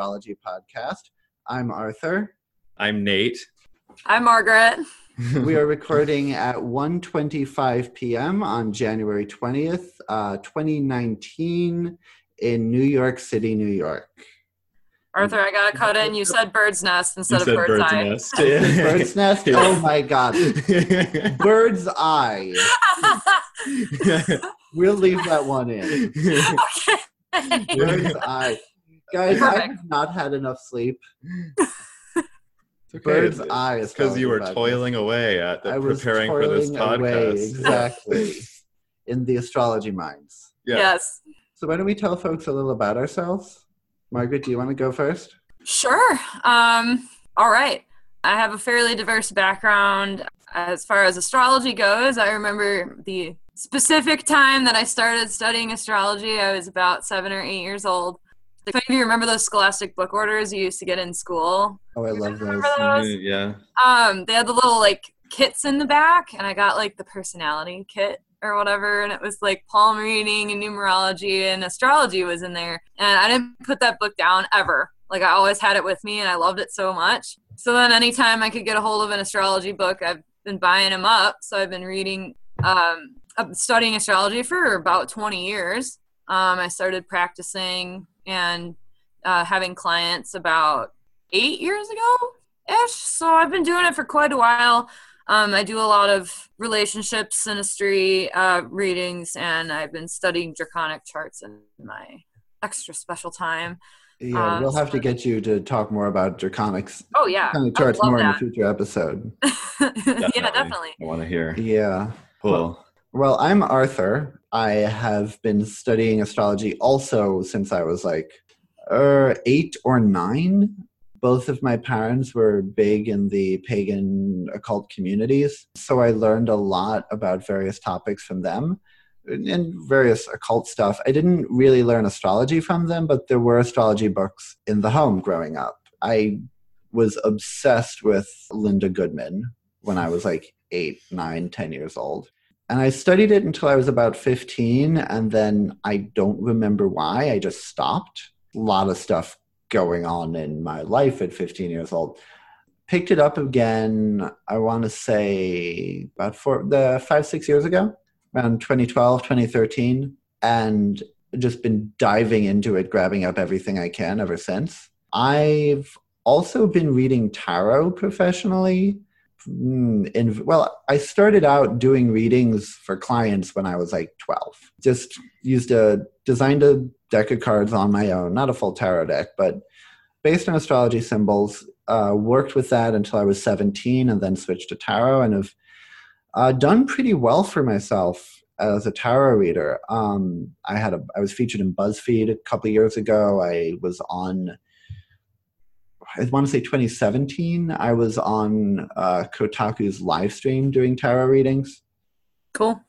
Bird's Nest Astrology Podcast. I'm Arthur. I'm Nate. I'm Margaret. we are recording at 1.25 p.m. on January 20th, uh, 2019 in New York City, New York. Arthur, I gotta cut in. You said bird's nest instead You of bird's, bird's eye. nest. Bird's Nest? Oh my God. Bird's Eye. We'll leave that one in. okay. Bird's Eye. Guys, I've not had enough sleep. Okay. Bird's It's Eye is because you were about toiling away at the, I was preparing for this toiling away, podcast. exactly. in the astrology minds. Yeah. Yes. So why don't we tell folks a little about ourselves? Margaret, do you want to go first? Sure. Um, all right. I have a fairly diverse background as far as astrology goes. I remember the specific time that I started studying astrology. I was about seven or eight years old. If any of you remember those scholastic book orders you used to get in school, Oh, I love those. those? Mm, Yeah. um they had the little like kits in the back and i got like the personality kit or whatever and it was like palm reading and numerology and astrology was in there and i didn't put that book down ever like i always had it with me and i loved it so much so then anytime i could get a hold of an astrology book i've been buying them up so i've been reading um studying astrology for about 20 years um i started practicing and uh, having clients about eight years ago ish. So I've been doing it for quite a while. Um, I do a lot of relationships, synastry uh, readings, and I've been studying draconic charts in my extra special time. Yeah, Um, we'll have to get you to talk more about draconics, Oh yeah, draconic I charts love more in a future episode. yeah, definitely. I want to hear. Yeah. Cool. Well, I'm Arthur. I have been studying astrology also since I was like uh, eight or nine. Both of my parents were big in the pagan occult communities. So I learned a lot about various topics from them and various occult stuff. I didn't really learn astrology from them, but there were astrology books in the home growing up. I was obsessed with Linda Goodman when I was like eight, nine, ten years old. And I studied it until I was about 15, and then I don't remember why. I just stopped. A lot of stuff going on in my life at 15 years old. Picked it up again, I want to say about four, the five, six years ago, around 2012, 2013, and just been diving into it, grabbing up everything I can ever since. I've also been reading tarot professionally in well i started out doing readings for clients when i was like 12 just used a designed a deck of cards on my own not a full tarot deck but based on astrology symbols uh, worked with that until i was 17 and then switched to tarot and have uh, done pretty well for myself as a tarot reader. Um, i had a i was featured in buzzfeed a couple years ago. I was on I want to say 2017. I was on uh, Kotaku's live stream doing tarot readings, Cool.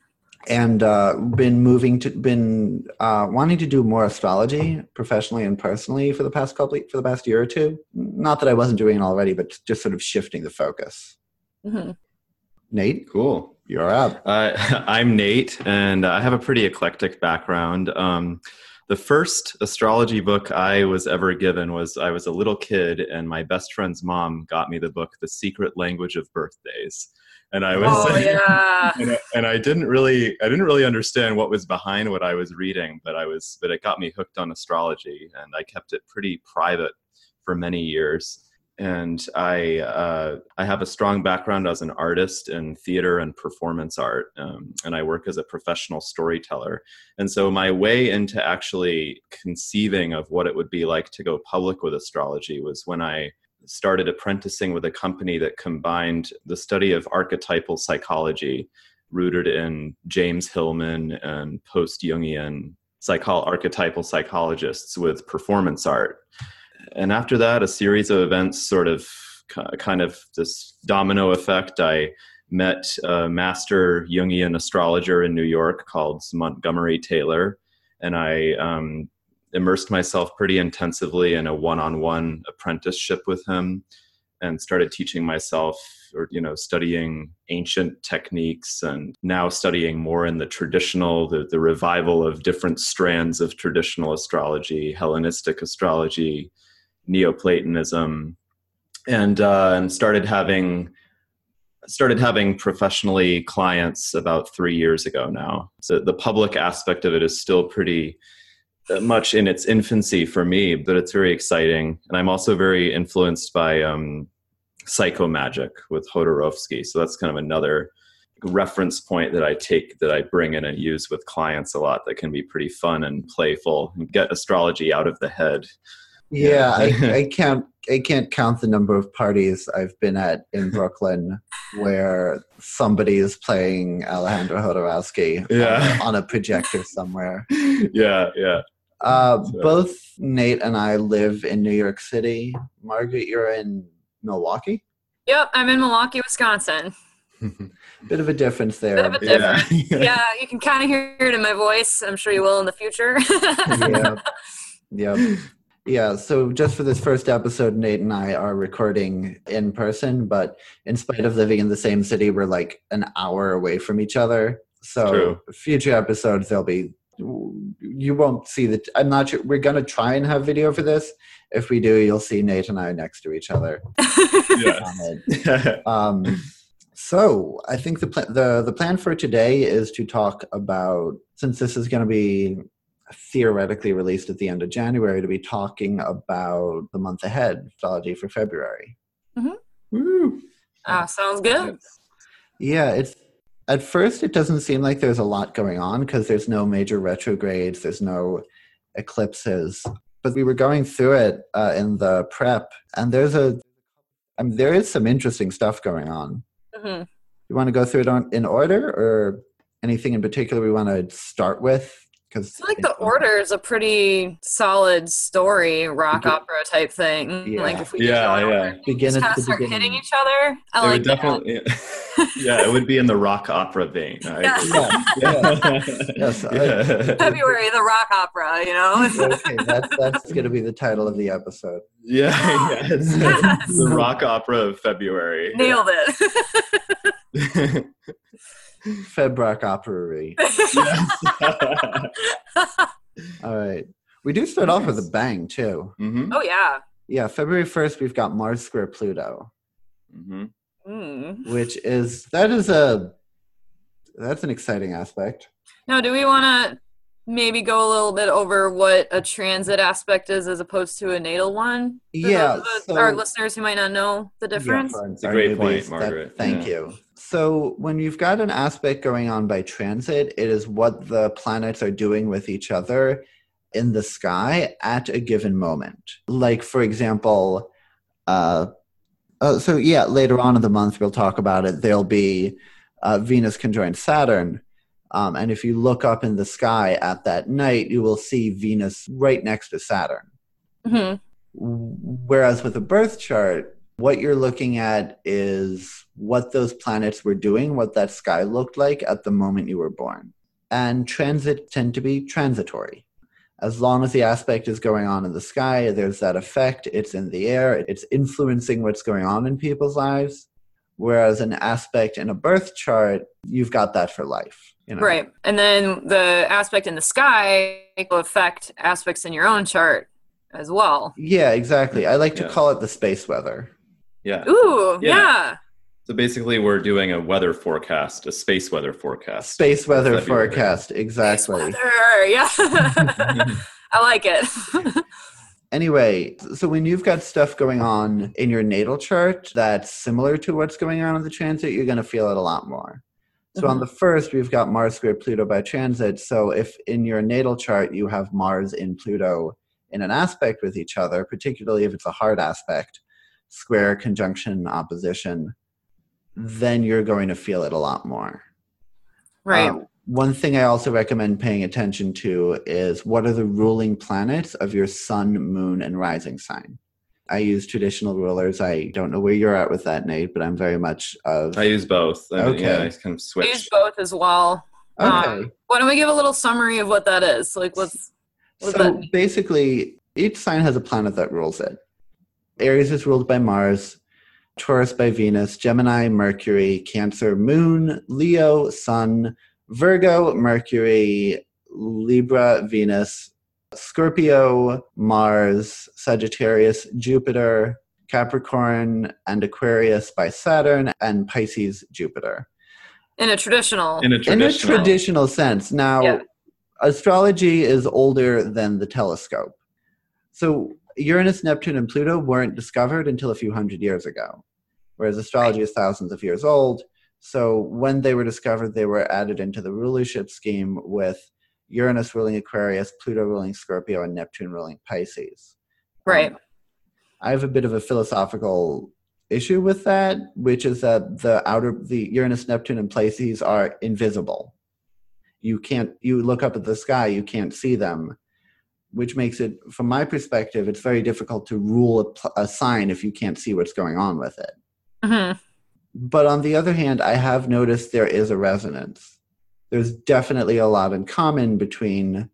and uh, been moving to been uh, wanting to do more astrology professionally and personally for the past couple for the past year or two. Not that I wasn't doing it already, but just sort of shifting the focus. hmm Nate, Cool. you're up. Uh, I'm Nate, and I have a pretty eclectic background. Um, the first astrology book I was ever given was I was a little kid, and my best friend's mom got me the book "The Secret Language of Birthdays," and I was Oh yeah. and, I, and I didn't really I didn't really understand what was behind what I was reading, but I was but it got me hooked on astrology, and I kept it pretty private for many years. And I uh, I have a strong background as an artist in theater and performance art, um, and I work as a professional storyteller. And so my way into actually conceiving of what it would be like to go public with astrology was when I started apprenticing with a company that combined the study of archetypal psychology rooted in James Hillman and post Jungian psycho- archetypal psychologists with performance art. And after that, a series of events sort of kind of this domino effect. I met a master Jungian astrologer in New York called Montgomery Taylor, and I um, immersed myself pretty intensively in a one-on-one apprenticeship with him and started teaching myself or you know studying ancient techniques and now studying more in the traditional the, the revival of different strands of traditional astrology hellenistic astrology neoplatonism and uh, and started having started having professionally clients about three years ago now so the public aspect of it is still pretty uh, much in its infancy for me, but it's very exciting. And I'm also very influenced by um, psychomagic with Jodorowsky. So that's kind of another reference point that I take that I bring in and use with clients a lot that can be pretty fun and playful and get astrology out of the head. Yeah, I, I can't I can't count the number of parties I've been at in Brooklyn where somebody is playing Alejandro Jodorowsky Yeah. on, on a projector somewhere. yeah, yeah. Uh, So- both Nate and I live in New York City. Margaret, you're in Milwaukee. Yep, I'm in Milwaukee, Wisconsin. Bit of a difference there. Bit of a yeah. Yeah, you can kind of hear it in my voice. I'm sure you will in the future. yeah. Yeah. Yeah. So just for this first episode, Nate and I are recording in person, but in spite of living in the same city, we're like an hour away from each other. So True. future episodes, there'll be you won't see the. I'm not sure. We're gonna try and have video for this. If we do, you'll see Nate and I next to each other. on. Um, so I think the pla- the the plan for today is to talk about since this is going to be theoretically released at the end of January to be talking about the month ahead astrology for February. Woo. Ah, sounds good. Yeah, it's at first it doesn't seem like there's a lot going on because there's no major retrogrades, there's no eclipses. But we were going through it uh, in the prep, and there's a I mean, there is some interesting stuff going on. hmm You want to go through it on, in order, or anything in particular we want to start with? Because I feel like the order is a pretty solid story, rock Begin- opera type thing. Yeah. Like if we Yeah, just yeah. order, Begin just at kind the of start beginning. hitting each other. I it like would that. definitely yeah it would be in the rock opera vein I Yeah. agree. Yeah. Yes, I- February, the rock opera. You know. okay, that's that's going to be the title of the episode. Yeah, yes. Yes. the rock opera of February. Nailed it. Feb Rock Operary. All right, we do start off with a bang too. hmm oh yeah. Yeah, February first, we've got Mars square Pluto, hmm Mm. which is that is a that's an exciting aspect. Now, do we want to maybe go a little bit over what a transit aspect is as opposed to a natal one? For Yeah, those of so- our listeners who might not know the difference. Yeah, for It's a great newbies, point, that- Margaret. thank Yeah. you. So, when you've got an aspect going on by transit, it is what the planets are doing with each other in the sky at a given moment. Like, for example, uh, uh, so yeah, later on in the month, we'll talk about it. There'll be uh, Venus conjoined Saturn. Um, and if you look up in the sky at that night, you will see Venus right next to Saturn. hmm Whereas with a birth chart, what you're looking at is what those planets were doing, what that sky looked like at the moment you were born. And transits tend to be transitory. As long as the aspect is going on in the sky, there's that effect, it's in the air, it's influencing what's going on in people's lives. Whereas an aspect in a birth chart, you've got that for life. You know? Right. And then the aspect in the sky will affect aspects in your own chart as well. Yeah, exactly. I like to Yeah. call it the space weather. Yeah. Ooh, Yeah. yeah. So basically, we're doing a weather forecast, a space weather forecast. Space weather forecast, exactly. Weather, Yeah. I like it. Anyway, so when you've got stuff going on in your natal chart that's similar to what's going on in the transit, you're going to feel it a lot more. So on mm-hmm. the first, we've got Mars square Pluto by transit. So if in your natal chart you have Mars in Pluto in an aspect with each other, particularly if it's a hard aspect, square, conjunction, opposition, then you're going to feel it a lot more. right. Um, one thing I also recommend paying attention to is what are the ruling planets of your sun, moon, and rising sign. I use traditional rulers. I don't know where you're at with that, Nate, but I'm very much of. I use both. I mean, Okay. Yeah, I kind of switch. I Use both as well. okay. um, Why don't we give a little summary of what that is? Like, what's what does that so basically, each sign has a planet that rules it. Aries is ruled by Mars. Taurus by Venus, Gemini, Mercury, Cancer, Moon, Leo, Sun, Virgo, Mercury, Libra, Venus, Scorpio, Mars, Sagittarius, Jupiter, Capricorn, and Aquarius by Saturn, and Pisces, Jupiter. In a traditional. In a In a traditional. traditional sense. Now, Yeah. astrology is older than the telescope. So Uranus, Neptune, and Pluto weren't discovered until a few hundred years ago, whereas astrology is thousands of years old. So when they were discovered, they were added into the rulership scheme with Uranus ruling Aquarius, Pluto ruling Scorpio, and Neptune ruling Pisces. right. Um, I have a bit of a philosophical issue with that, which is that the outer, the Uranus, Neptune, and Pisces are invisible. You can't, you look up at the sky, you can't see them, which makes it, from my perspective, it's very difficult to rule a, a sign if you can't see what's going on with it. hmm But on the other hand, I have noticed there is a resonance. There's definitely a lot in common between,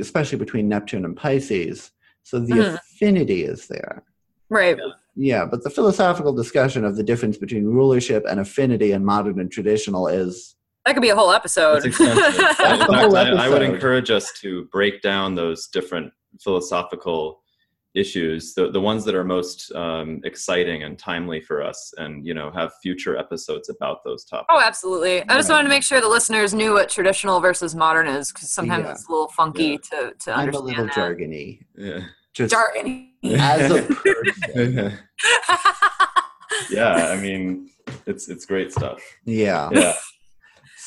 especially between Neptune and Pisces. So the Mhm. affinity is there. Right. Yeah, but the philosophical discussion of the difference between rulership and affinity and modern and traditional is That could be a whole episode. That's extensive. Fact, the whole I, I would encourage us to break down those different philosophical issues, the, the ones that are most um, exciting and timely for us, and you know, have future episodes about those topics. oh, absolutely. I just Right. wanted to make sure the listeners knew what traditional versus modern is because sometimes Yeah. it's a little funky Yeah. to, to I'm a understand. little that. jargony. Yeah. Just Jargon. as a person. yeah, I mean, it's it's great stuff. yeah. Yeah,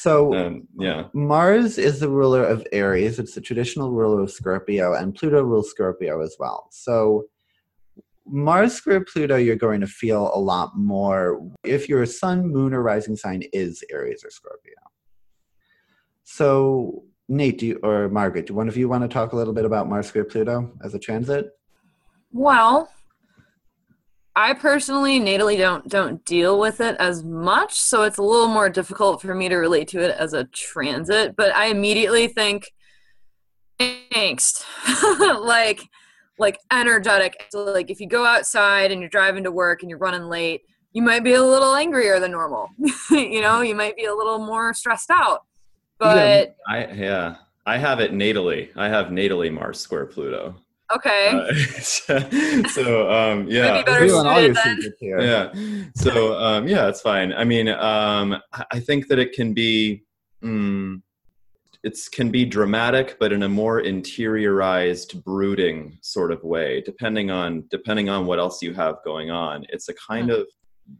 So um, yeah. Mars is the ruler of Aries. It's the traditional ruler of Scorpio, and Pluto rules Scorpio as well. So Mars square Pluto, you're going to feel a lot more if your sun, moon, or rising sign is Aries or Scorpio. So Nate, do you, or Margaret, do one of you want to talk a little bit about Mars square Pluto as a transit? Well, I personally natally don't don't deal with it as much, so it's a little more difficult for me to relate to it as a transit. But I immediately think angst, like like energetic. So like if you go outside and you're driving to work and you're running late, you might be a little angrier than normal. you know, you might be a little more stressed out. But I yeah. I have it natally. I have natally Mars square Pluto. Okay, Uh, so um, yeah. Maybe better Revealing all your suited then. here. yeah so um yeah it's fine i mean um I- i think that it can be mm, it's can be dramatic but in a more interiorized brooding sort of way depending on depending on what else you have going on it's a kind of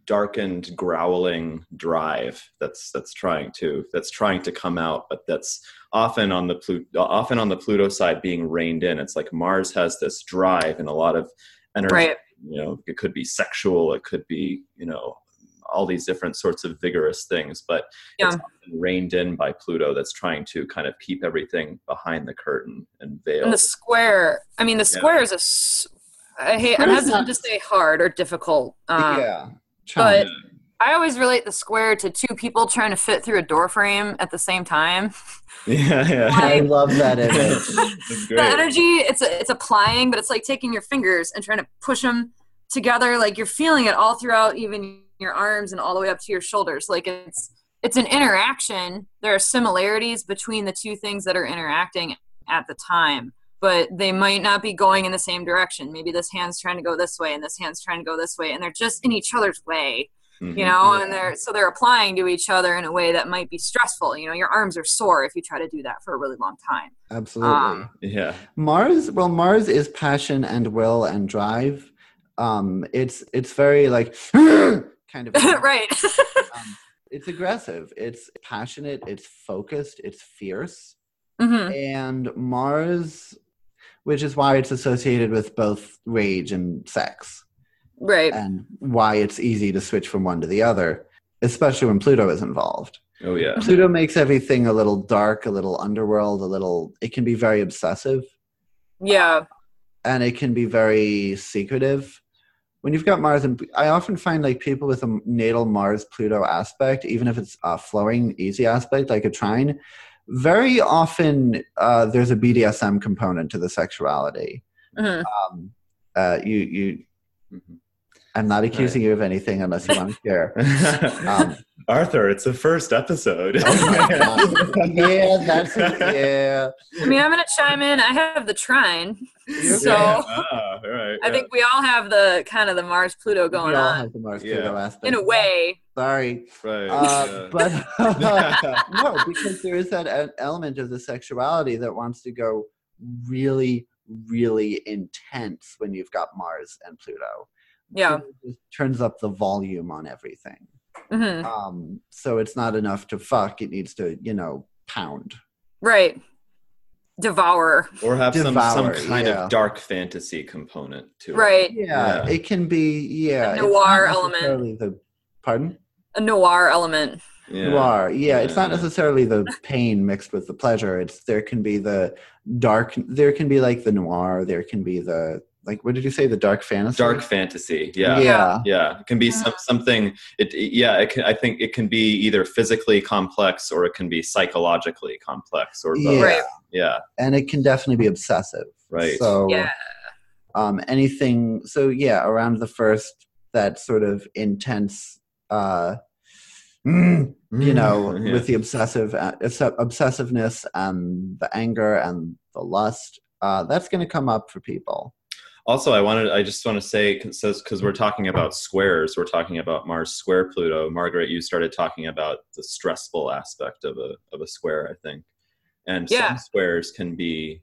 darkened growling drive that's that's trying to that's trying to come out but that's often on the Plu- often on the pluto side being reined in it's like mars has this drive and a lot of energy right. you know it could be sexual it could be you know all these different sorts of vigorous things but it's Yeah. often reined in by pluto that's trying to kind of keep everything behind the curtain and veil And the square, I mean, the Yeah. square is a. s- I hate. I'm hesitant to say hard or difficult. Um, yeah. but- Challenge. I always relate the square to two people trying to fit through a door frame at the same time. yeah yeah I love that image. The energy, it's a, it's applying, but it's like taking your fingers and trying to push them together. Like you're feeling it all throughout, even your arms and all the way up to your shoulders. Like it's it's an interaction. There are similarities between the two things that are interacting at the time, but they might not be going in the same direction. Maybe this hand's trying to go this way and this hand's trying to go this way, and they're just in each other's way Mhm. you know Yeah. and they're so they're applying to each other in a way that might be stressful you know your arms are sore if you try to do that for a really long time Absolutely. Um, yeah Mars, well, Mars is passion and will and drive. Um, it's it's very like kind of right um, it's aggressive. It's passionate. It's focused. It's fierce. hmm And Mars, which is why it's associated with both rage and sex, right and why it's easy to switch from one to the other, especially when Pluto is involved. oh yeah Pluto makes everything a little dark, a little underworld, a little. It can be very obsessive. yeah and it can be very secretive. When you've got Mars, and I often find like people with a natal Mars Pluto aspect, even if it's a flowing, easy aspect like a trine, very often uh, there's a BDSM component to the sexuality. Mhm. Um, uh, you you Mhm. I'm not accusing you of anything unless you want to share. Um, Arthur, it's the first episode. yeah, that's it. Yeah. I mean, I'm gonna chime in. I have the trine, so Ah, all right, I think we all have the kind of the Mars Pluto We going all on have the Mars Yeah. Pluto aspect. in a way. Sorry. right. Uh, yeah. but no, because there is that e- element of the sexuality that wants to go really, really intense when you've got Mars and Pluto. Yeah. Pluto turns up the volume on everything. hmm Um, so it's not enough to fuck; it needs to, you know, pound. Right. Devour. or have some, Devour, some kind yeah. of dark fantasy component to it. Right. Yeah, Yeah. it can be. Yeah, A it's noir element. The pardon. A noir element. Yeah. Noir. Yeah, it's not necessarily the pain mixed with the pleasure. It's there can be the dark. There can be like the noir. There can be the like. What did you say? The dark fantasy. Dark fantasy. Yeah. Yeah. Yeah, it can be some, something. It yeah, it can, I think it can be either physically complex or it can be psychologically complex or both. Yeah. Right. Yeah, and it can definitely be obsessive. Right. So Yeah. um, anything. So yeah, around the first, that sort of intense. Uh, mm, you know, Yeah. with the obsessive uh, obsessiveness and the anger and the lust, uh, that's going to come up for people. Also, I wanted. I just want to say because we're talking about squares, we're talking about Mars square Pluto. Margaret, you started talking about the stressful aspect of a of a square, I think, and Yeah. some squares can be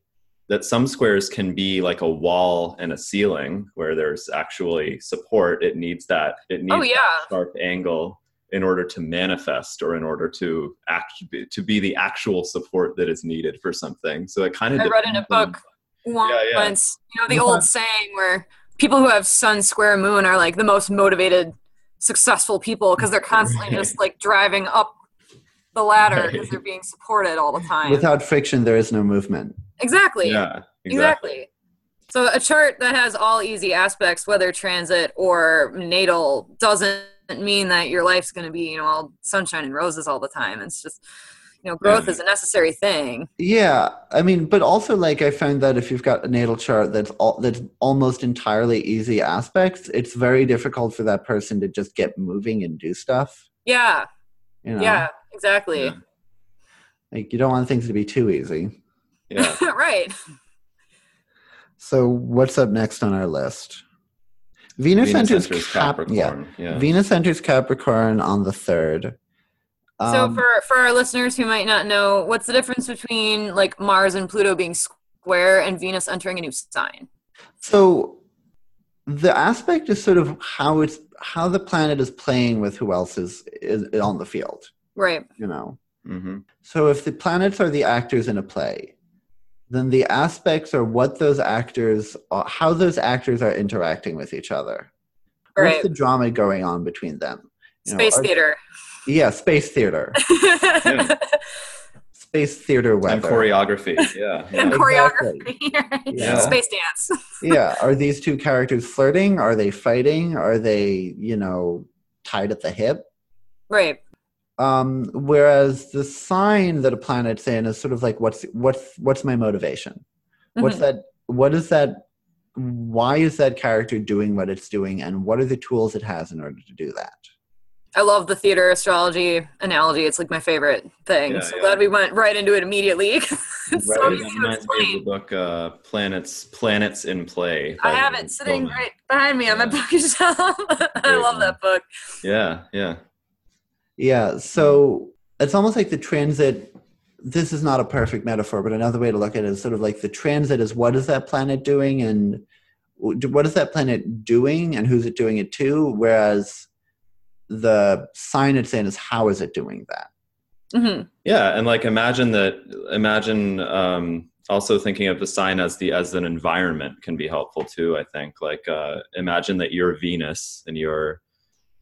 that some squares can be like a wall and a ceiling where there's actually support. It needs that. It oh, needs Oh that sharp angle in order to manifest or in order to act to be the actual support that is needed for something. So it kind of I read in a book once, Yeah, yeah. you know, the old saying where people who have sun, square, moon are like the most motivated, successful people because they're constantly Right. just like driving up the ladder because Right. they're being supported all the time. Without friction, there is no movement. exactly. Yeah, Exactly. So a chart that has all easy aspects, whether transit or natal, doesn't mean that your life's going to be, you know, all sunshine and roses all the time. It's just, you know, growth is a necessary thing. Yeah, I mean, but also like I found that if you've got a natal chart that's all that's almost entirely easy aspects, it's very difficult for that person to just get moving and do stuff. Yeah. You know, Yeah. Exactly. Yeah. like you don't want things to be too easy. Yeah. right. So what's up next on our list? Venus, Venus enters, enters Cap- yeah, Capricorn. Yeah. Venus enters Capricorn on the third. So Um, for for our listeners who might not know, what's the difference between like Mars and Pluto being square and Venus entering a new sign? So the aspect is sort of how it's how the planet is playing with who else is, is on the field. Right. You know. hmm So if the planets are the actors in a play, then the aspects are what those actors are, how those actors are interacting with each other. Right. What's the drama going on between them? You know, Space are- theater. Yeah, space theater. Space theater And choreography. Yeah. and yeah. choreography. right? Yeah. Space dance. yeah. Are these two characters flirting? Are they fighting? Are they, you know, tied at the hip? Right. Um, whereas the sign that a planet's in is sort of like what's what's what's my motivation? What's Mhm. that what is that why is that character doing what it's doing and what are the tools it has in order to do that? I love the theater astrology analogy. It's like my favorite thing. Yeah, so yeah. glad we went right into it immediately. it's so Right. It easy to reminds me of explain. the book uh, Planets Planets in Play. I have it sitting Hillman. right behind me on my bookshelf. I love one. that book. Yeah, yeah. Yeah, so it's almost like the transit. This is not a perfect metaphor, but another way to look at it is sort of like the transit is what is that planet doing and what is that planet doing and who's it doing it to? Whereas the sign it's in is how is it doing that? hmm Yeah, and like imagine that imagine um also thinking of the sign as the as an environment can be helpful too, I think. Like uh imagine that you're Venus and you're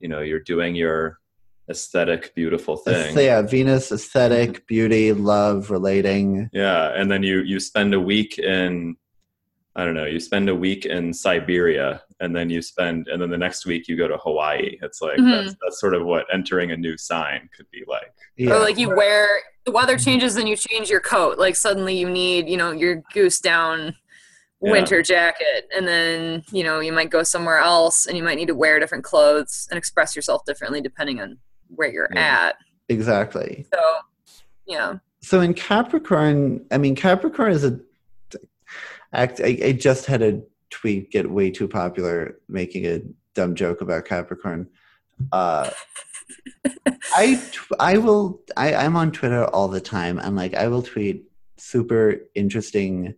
you know, you're doing your aesthetic beautiful thing. So yeah, Venus, aesthetic, beauty, love, relating. Yeah, and then you you spend a week in I don't know, you spend a week in Siberia and then you spend and then the next week you go to Hawaii. It's like Mhm. that's that's sort of what entering a new sign could be like. Yeah. Or like you wear the weather changes and you change your coat. Like suddenly you need, you know, your goose down Yeah. winter jacket and then you know you might go somewhere else and you might need to wear different clothes and express yourself differently depending on where you're Yeah. at exactly. so yeah So in Capricorn, I mean, Capricorn is a act. I, I just had a tweet get way too popular, making a dumb joke about Capricorn. Uh, I tw- I will I I'm on Twitter all the time and like I will tweet super interesting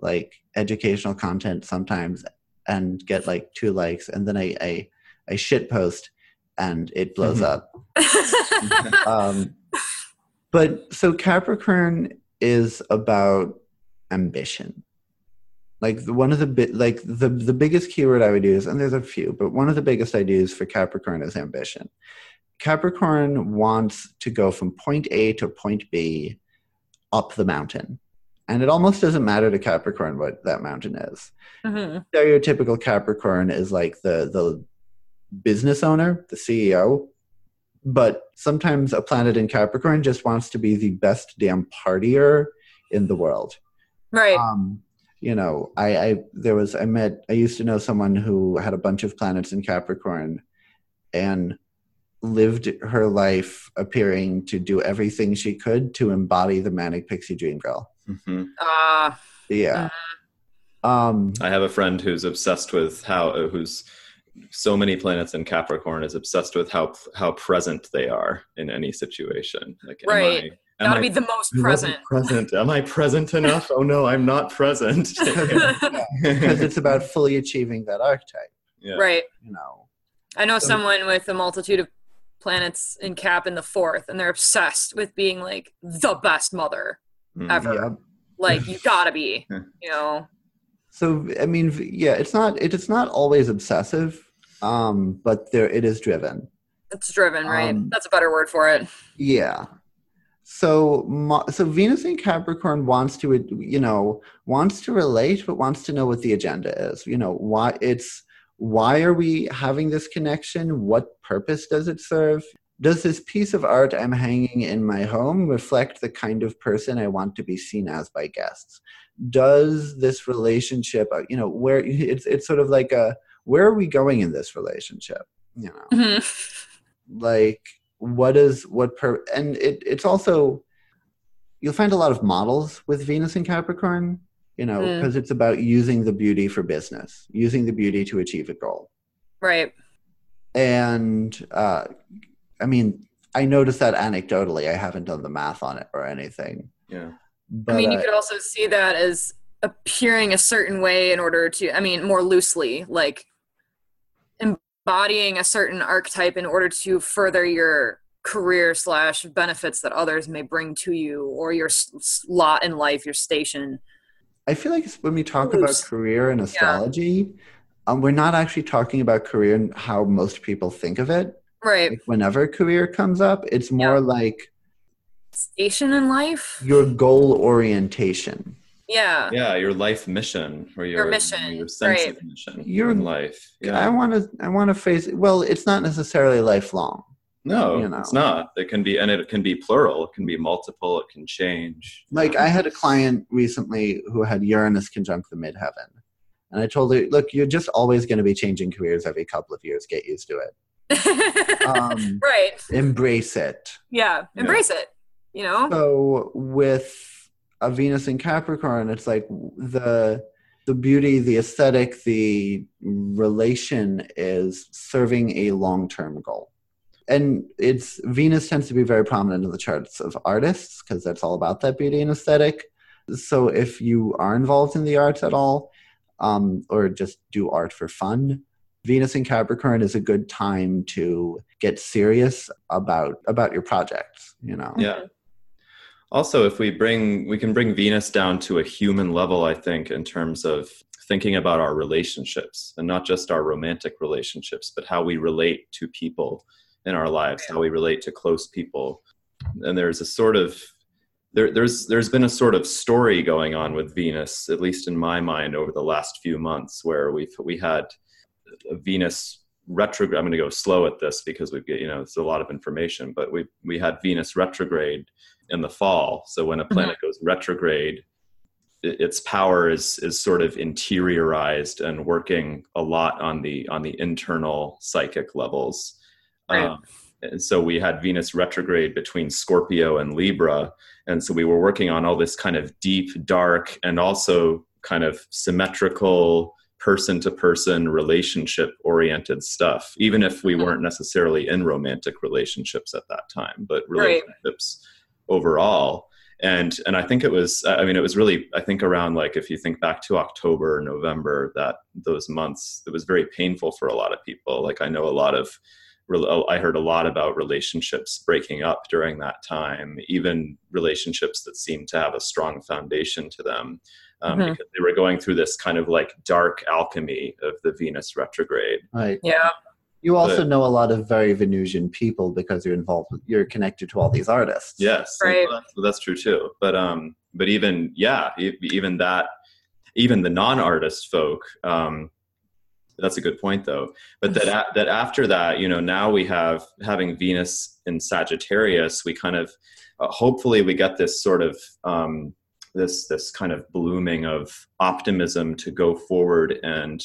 like educational content sometimes and get like two likes and then I I, I shit post and it blows Mhm. up. Um, but so Capricorn is about ambition. Like the, one of the bi- like the the biggest keyword I would use, and there's a few, but one of the biggest I use for Capricorn is ambition. Capricorn wants to go from point A to point B up the mountain. And it almost doesn't matter to Capricorn what that mountain is. Mhm. Stereotypical Capricorn is like the the business owner, the CEO. But sometimes a planet in Capricorn just wants to be the best damn partier in the world right um, you know, I, I there was I met I used to know someone who had a bunch of planets in Capricorn, and lived her life appearing to do everything she could to embody the manic pixie dream girl. Mhm. uh Yeah. Um. I have a friend who's obsessed with how uh, who's so many planets in Capricorn is obsessed with how how present they are in any situation. Like, am Right. I, am gotta I be the most present present? Am I present enough? Oh no, I'm not present. Because it's about fully achieving that archetype. yeah. right You know. i know So- someone with a multitude of planets in cap in the fourth and they're obsessed with being like the best mother Mm. ever Yeah. like you gotta be you know So I mean, yeah, it's not it, it's not always obsessive, um, but there it is driven. it's driven right Um, that's a better word for it Yeah. So, so Venus in Capricorn wants to, you know, wants to relate, but wants to know what the agenda is. You know, why it's why are we having this connection? What purpose does it serve? Does this piece of art I'm hanging in my home reflect the kind of person I want to be seen as by guests? Does this relationship, uh, you know, where it's it's sort of like a where are we going in this relationship? You know Mhm. like what is what per and it it's also you'll find a lot of models with venus and capricorn you know Mm. because it's about using the beauty for business using the beauty to achieve a goal right and uh i mean i noticed that anecdotally i haven't done the math on it or anything Yeah. but I mean, you uh, could also see that as appearing a certain way in order to, I mean, more loosely, like embodying a certain archetype in order to further your career slash benefits that others may bring to you or your lot in life, your station. I feel like when we talk about career and astrology, um, we're not actually talking about career and how most people think of it. Right. Like whenever career comes up, it's more like Station in life. your goal orientation. Yeah. Yeah, your life mission or your, mission, your sense right. of mission Your- in life. I want to. I want to face. Well, it's not necessarily lifelong. No, you know. it's not. It can be, and it can be plural. It can be multiple. It can change. Like I had a client recently who had Uranus conjunct the midheaven, and I told her, "Look, you're just always going to be changing careers every couple of years. Get used to it. Um, right. Embrace it." Yeah. Embrace it. You know? So with a Venus in Capricorn, it's like the the beauty, the aesthetic, the relation is serving a long term goal. And it's Venus tends to be very prominent in the charts of artists because that's all about that beauty and aesthetic. So if you are involved in the arts at all, um, or just do art for fun, Venus in Capricorn is a good time to get serious about about your projects. You know. Yeah. Also, if we bring, we can bring Venus down to a human level, I think, in terms of thinking about our relationships and not just our romantic relationships, but how we relate to people in our lives, how we relate to close people. And there's a sort of, there, there's there's been a sort of story going on with Venus, at least in my mind, over the last few months, where we've we had Venus retrograde. I'm going to go slow at this because we've you know it's a lot of information, but we we had Venus retrograde in the fall. So when a planet goes retrograde, its power is is sort of interiorized and working a lot on the on the internal psychic levels. Right. Um, and so we had Venus retrograde between Scorpio and Libra, and so we were working on all this kind of deep, dark, and also kind of symmetrical person to person relationship oriented stuff even if we Mhm. weren't necessarily in romantic relationships at that time but Right. Relationships overall and and i think it was i mean it was really i think around like if you think back to october november that those months it was very painful for a lot of people like i know a lot of rel- i heard a lot about relationships breaking up during that time even relationships that seemed to have a strong foundation to them um, Mhm. because they were going through this kind of like dark alchemy of the venus retrograde Right. Yeah. You also But- know a lot of very Venusian people because you're involved. With, you're connected to all these artists. Yes, Right. That's, that's true too. But um, but even yeah, e- even that, even the non-artist folk. Um, that's a good point though. But that a- that after that, you know, now we have having Venus in Sagittarius. We kind of uh, hopefully we get this sort of um, this this kind of blooming of optimism to go forward and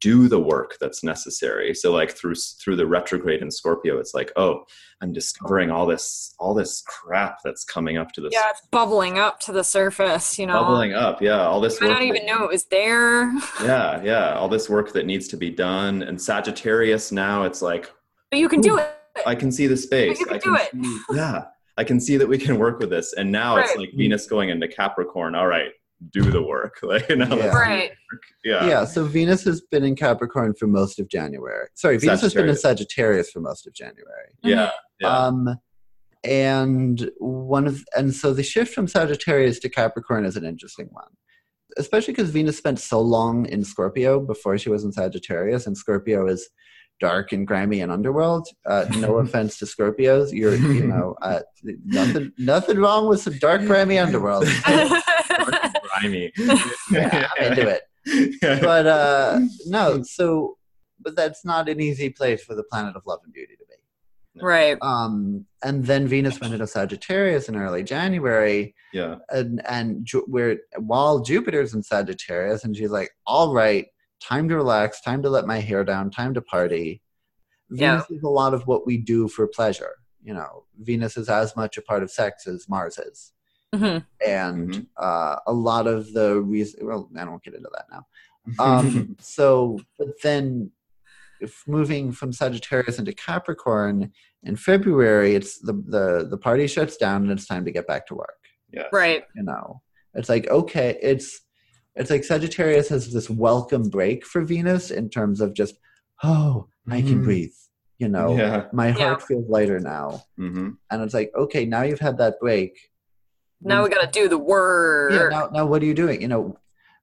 do the work that's necessary so like through through the retrograde in scorpio it's like oh i'm discovering all this all this crap that's coming up to the Yeah, it's bubbling up to the surface, you know. bubbling up yeah all this You might work not that- even know it was there. yeah yeah all this work that needs to be done and sagittarius now it's like But you can do it. i can see the space you can I do it. see- yeah i can see that we can work with this and now it's like venus going into capricorn all right do the work like you know, Yeah. Right. work. yeah Yeah, so Venus has been in Capricorn for most of January. Sorry, Venus has been in Sagittarius for most of January. yeah yeah Um, and one of and so the shift from Sagittarius to Capricorn is an interesting one, especially because Venus spent so long in Scorpio before she was in Sagittarius, and Scorpio is dark and grimy and underworld. Uh, no offense to Scorpios, you're you know uh, nothing nothing wrong with some dark grimy underworld. Grimy Yeah, I'm into it. But uh, no, so but that's not an easy place for the planet of love and beauty to be. right. um, and then Venus went into Sagittarius in early January, yeah and and Ju- where while Jupiter's in Sagittarius, and she's like, "All right, time to relax, time to let my hair down, time to party." Yeah. Venus is a lot of what we do for pleasure. You know, Venus is as much a part of sex as Mars is, Mhm. and Mhm. uh, a lot of the reason. Well, I don't get into that now. Um, so, but then, if moving from Sagittarius into Capricorn in February, it's the the the party shuts down and it's time to get back to work. yeah Right. You know, it's like okay, it's it's like Sagittarius has this welcome break for Venus in terms of just oh, I can Mhm. breathe. You know, yeah my Yeah. heart feels lighter now, hmm and it's like okay, now you've had that break. Now we got to do the work. yeah now, now what are you doing? You know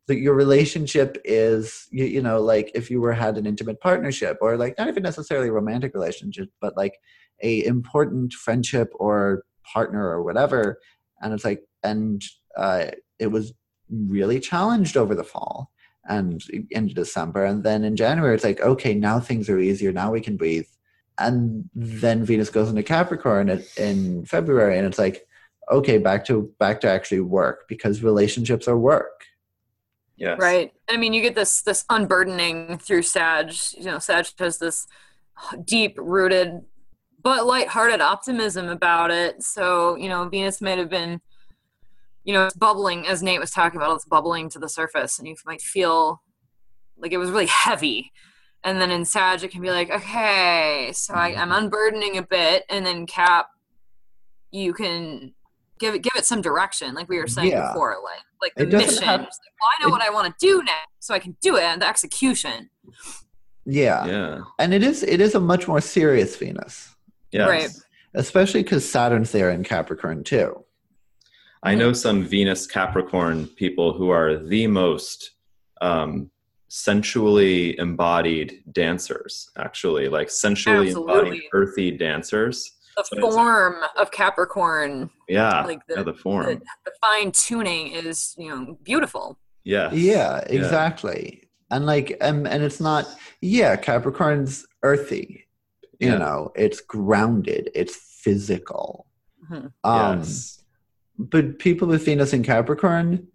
the, your relationship is you, you know like if you were had an intimate partnership or like not even necessarily a romantic relationship but like a important friendship or partner or whatever. And it's like and uh, it was really challenged over the fall and into december. And then in january it's like okay now things are easier. Now we can breathe. And then venus goes into capricorn in february and it's like okay back to back to actually work because relationships are work yes Right. I mean, you get this this unburdening through Sag. You know, Sag has this deep rooted but lighthearted optimism about it. So, you know, Venus might have been, you know, it's bubbling, as Nate was talking about, it's bubbling to the surface, and you might feel like it was really heavy. And then in Sag, it can be like, okay, so I, I'm mm-hmm. unburdening a bit, and then Cap, you can give it give it some direction, like we were saying Yeah. before, like like the mission. have- like, well, I know it- what I want to do now, so I can do it, and the execution. yeah. yeah and it is it is a much more serious venus yes. Right. especially because saturn's there in capricorn too I know some Venus Capricorn people who are the most um, sensually embodied dancers, actually, like sensually embodied earthy dancers. The So form of Capricorn, Yeah, Like the- yeah, the form. the, the fine tuning is, you know, beautiful. Yeah, yeah exactly and like um, and it's not yeah capricorn's earthy you Yeah. know it's grounded it's physical Mhm. um yes. but people with venus in capricorn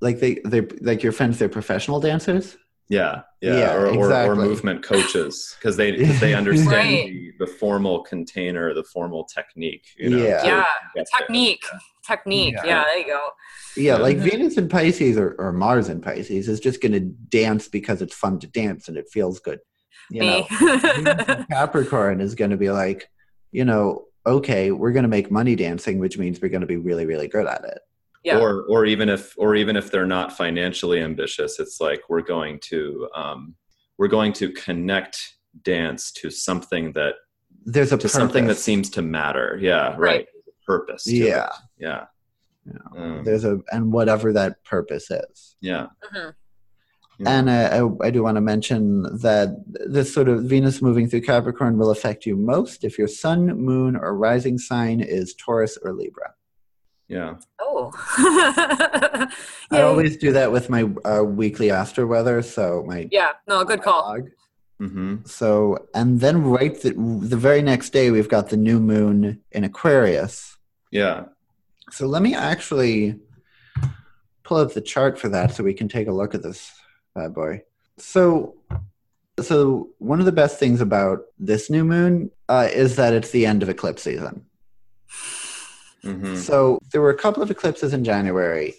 like they they like your friends they're professional dancers Yeah, yeah, Yeah, or, or, or movement coaches because they 'cause they understand Right. the, the formal container, the formal technique. You know, Yeah. to Yeah, get there. technique technique Yeah. yeah, there you go yeah like venus in pisces or, or mars in pisces is just going to dance because it's fun to dance and it feels good you know Venus in capricorn is going to be like you know okay we're going to make money dancing which means we're going to be really really good at it yeah Or or even if or even if they're not financially ambitious, it's like we're going to um, we're going to connect dance to something that there's a to something that seems to matter. Yeah, right. Right. Purpose. to yeah it. Yeah. Um, there's a and whatever that purpose is yeah. Mhm. Yeah. And I, I do want to mention that this sort of Venus moving through Capricorn will affect you most if your sun, moon, or rising sign is Taurus or Libra. Yeah. oh I always do that with my uh, weekly astro weather. So my yeah no good my call blog. hmm So and then right the, the very next day we've got the new moon in Aquarius. Yeah. So let me actually pull up the chart for that so we can take a look at this bad boy. So so one of the best things about this new moon uh, is that it's the end of eclipse season. Hmm So there were a couple of eclipses in January,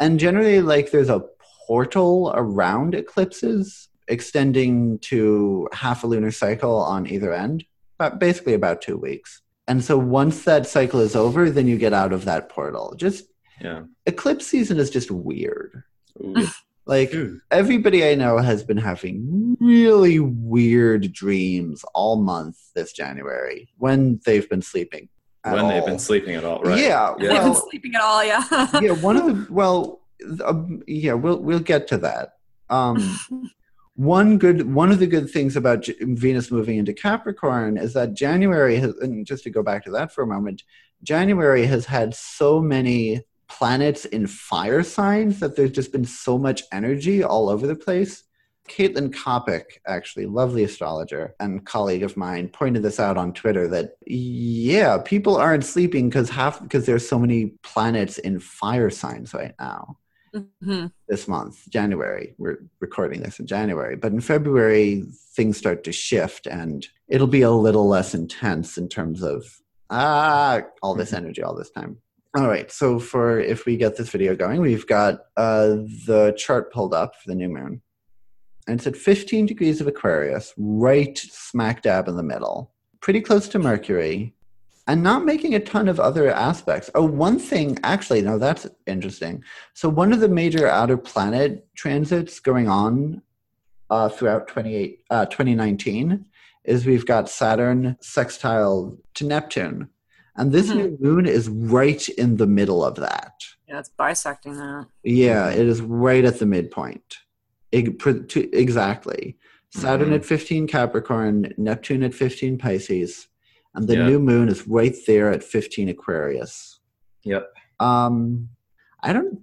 and generally, like there's a portal around eclipses extending to half a lunar cycle on either end, but basically about two weeks. And so once that cycle is over, then you get out of that portal. Just Yeah. eclipse season is just weird. Ooh. Like Ooh. everybody I know has been having really weird dreams all month this January when they've been sleeping. At when they've all. been sleeping at all, right? Yeah, they've been sleeping at all yeah yeah, one of the well, um, yeah, we'll we'll get to that. Um, one good one of the good things about J- Venus moving into Capricorn is that January has, and just to go back to that for a moment, January has had so many planets in fire signs that there's just been so much energy all over the place. Kaitlin Coppock, actually, lovely astrologer and colleague of mine, pointed this out on Twitter that yeah, people aren't sleeping because half because there's so many planets in fire signs right now Mhm. this month, January. We're recording this in January, but in February things start to shift and it'll be a little less intense in terms of ah all this energy all this time. All right, so for if we get this video going, we've got uh, the chart pulled up for the new moon. And it's at 15 degrees of Aquarius, right smack dab in the middle, pretty close to Mercury, and not making a ton of other aspects. Oh, one thing, actually, no, that's interesting. So one of the major outer planet transits going on uh, throughout 28, uh, 2019 is we've got Saturn sextile to Neptune. And this Mhm. new moon is right in the middle of that. yeah it's bisecting that Yeah, it is right at the midpoint. Eg- pr- to- exactly. Saturn Mhm. at 15 Capricorn, Neptune at 15 Pisces, and the Yeah. new moon is right there at 15 Aquarius. Yep. Um, I don't.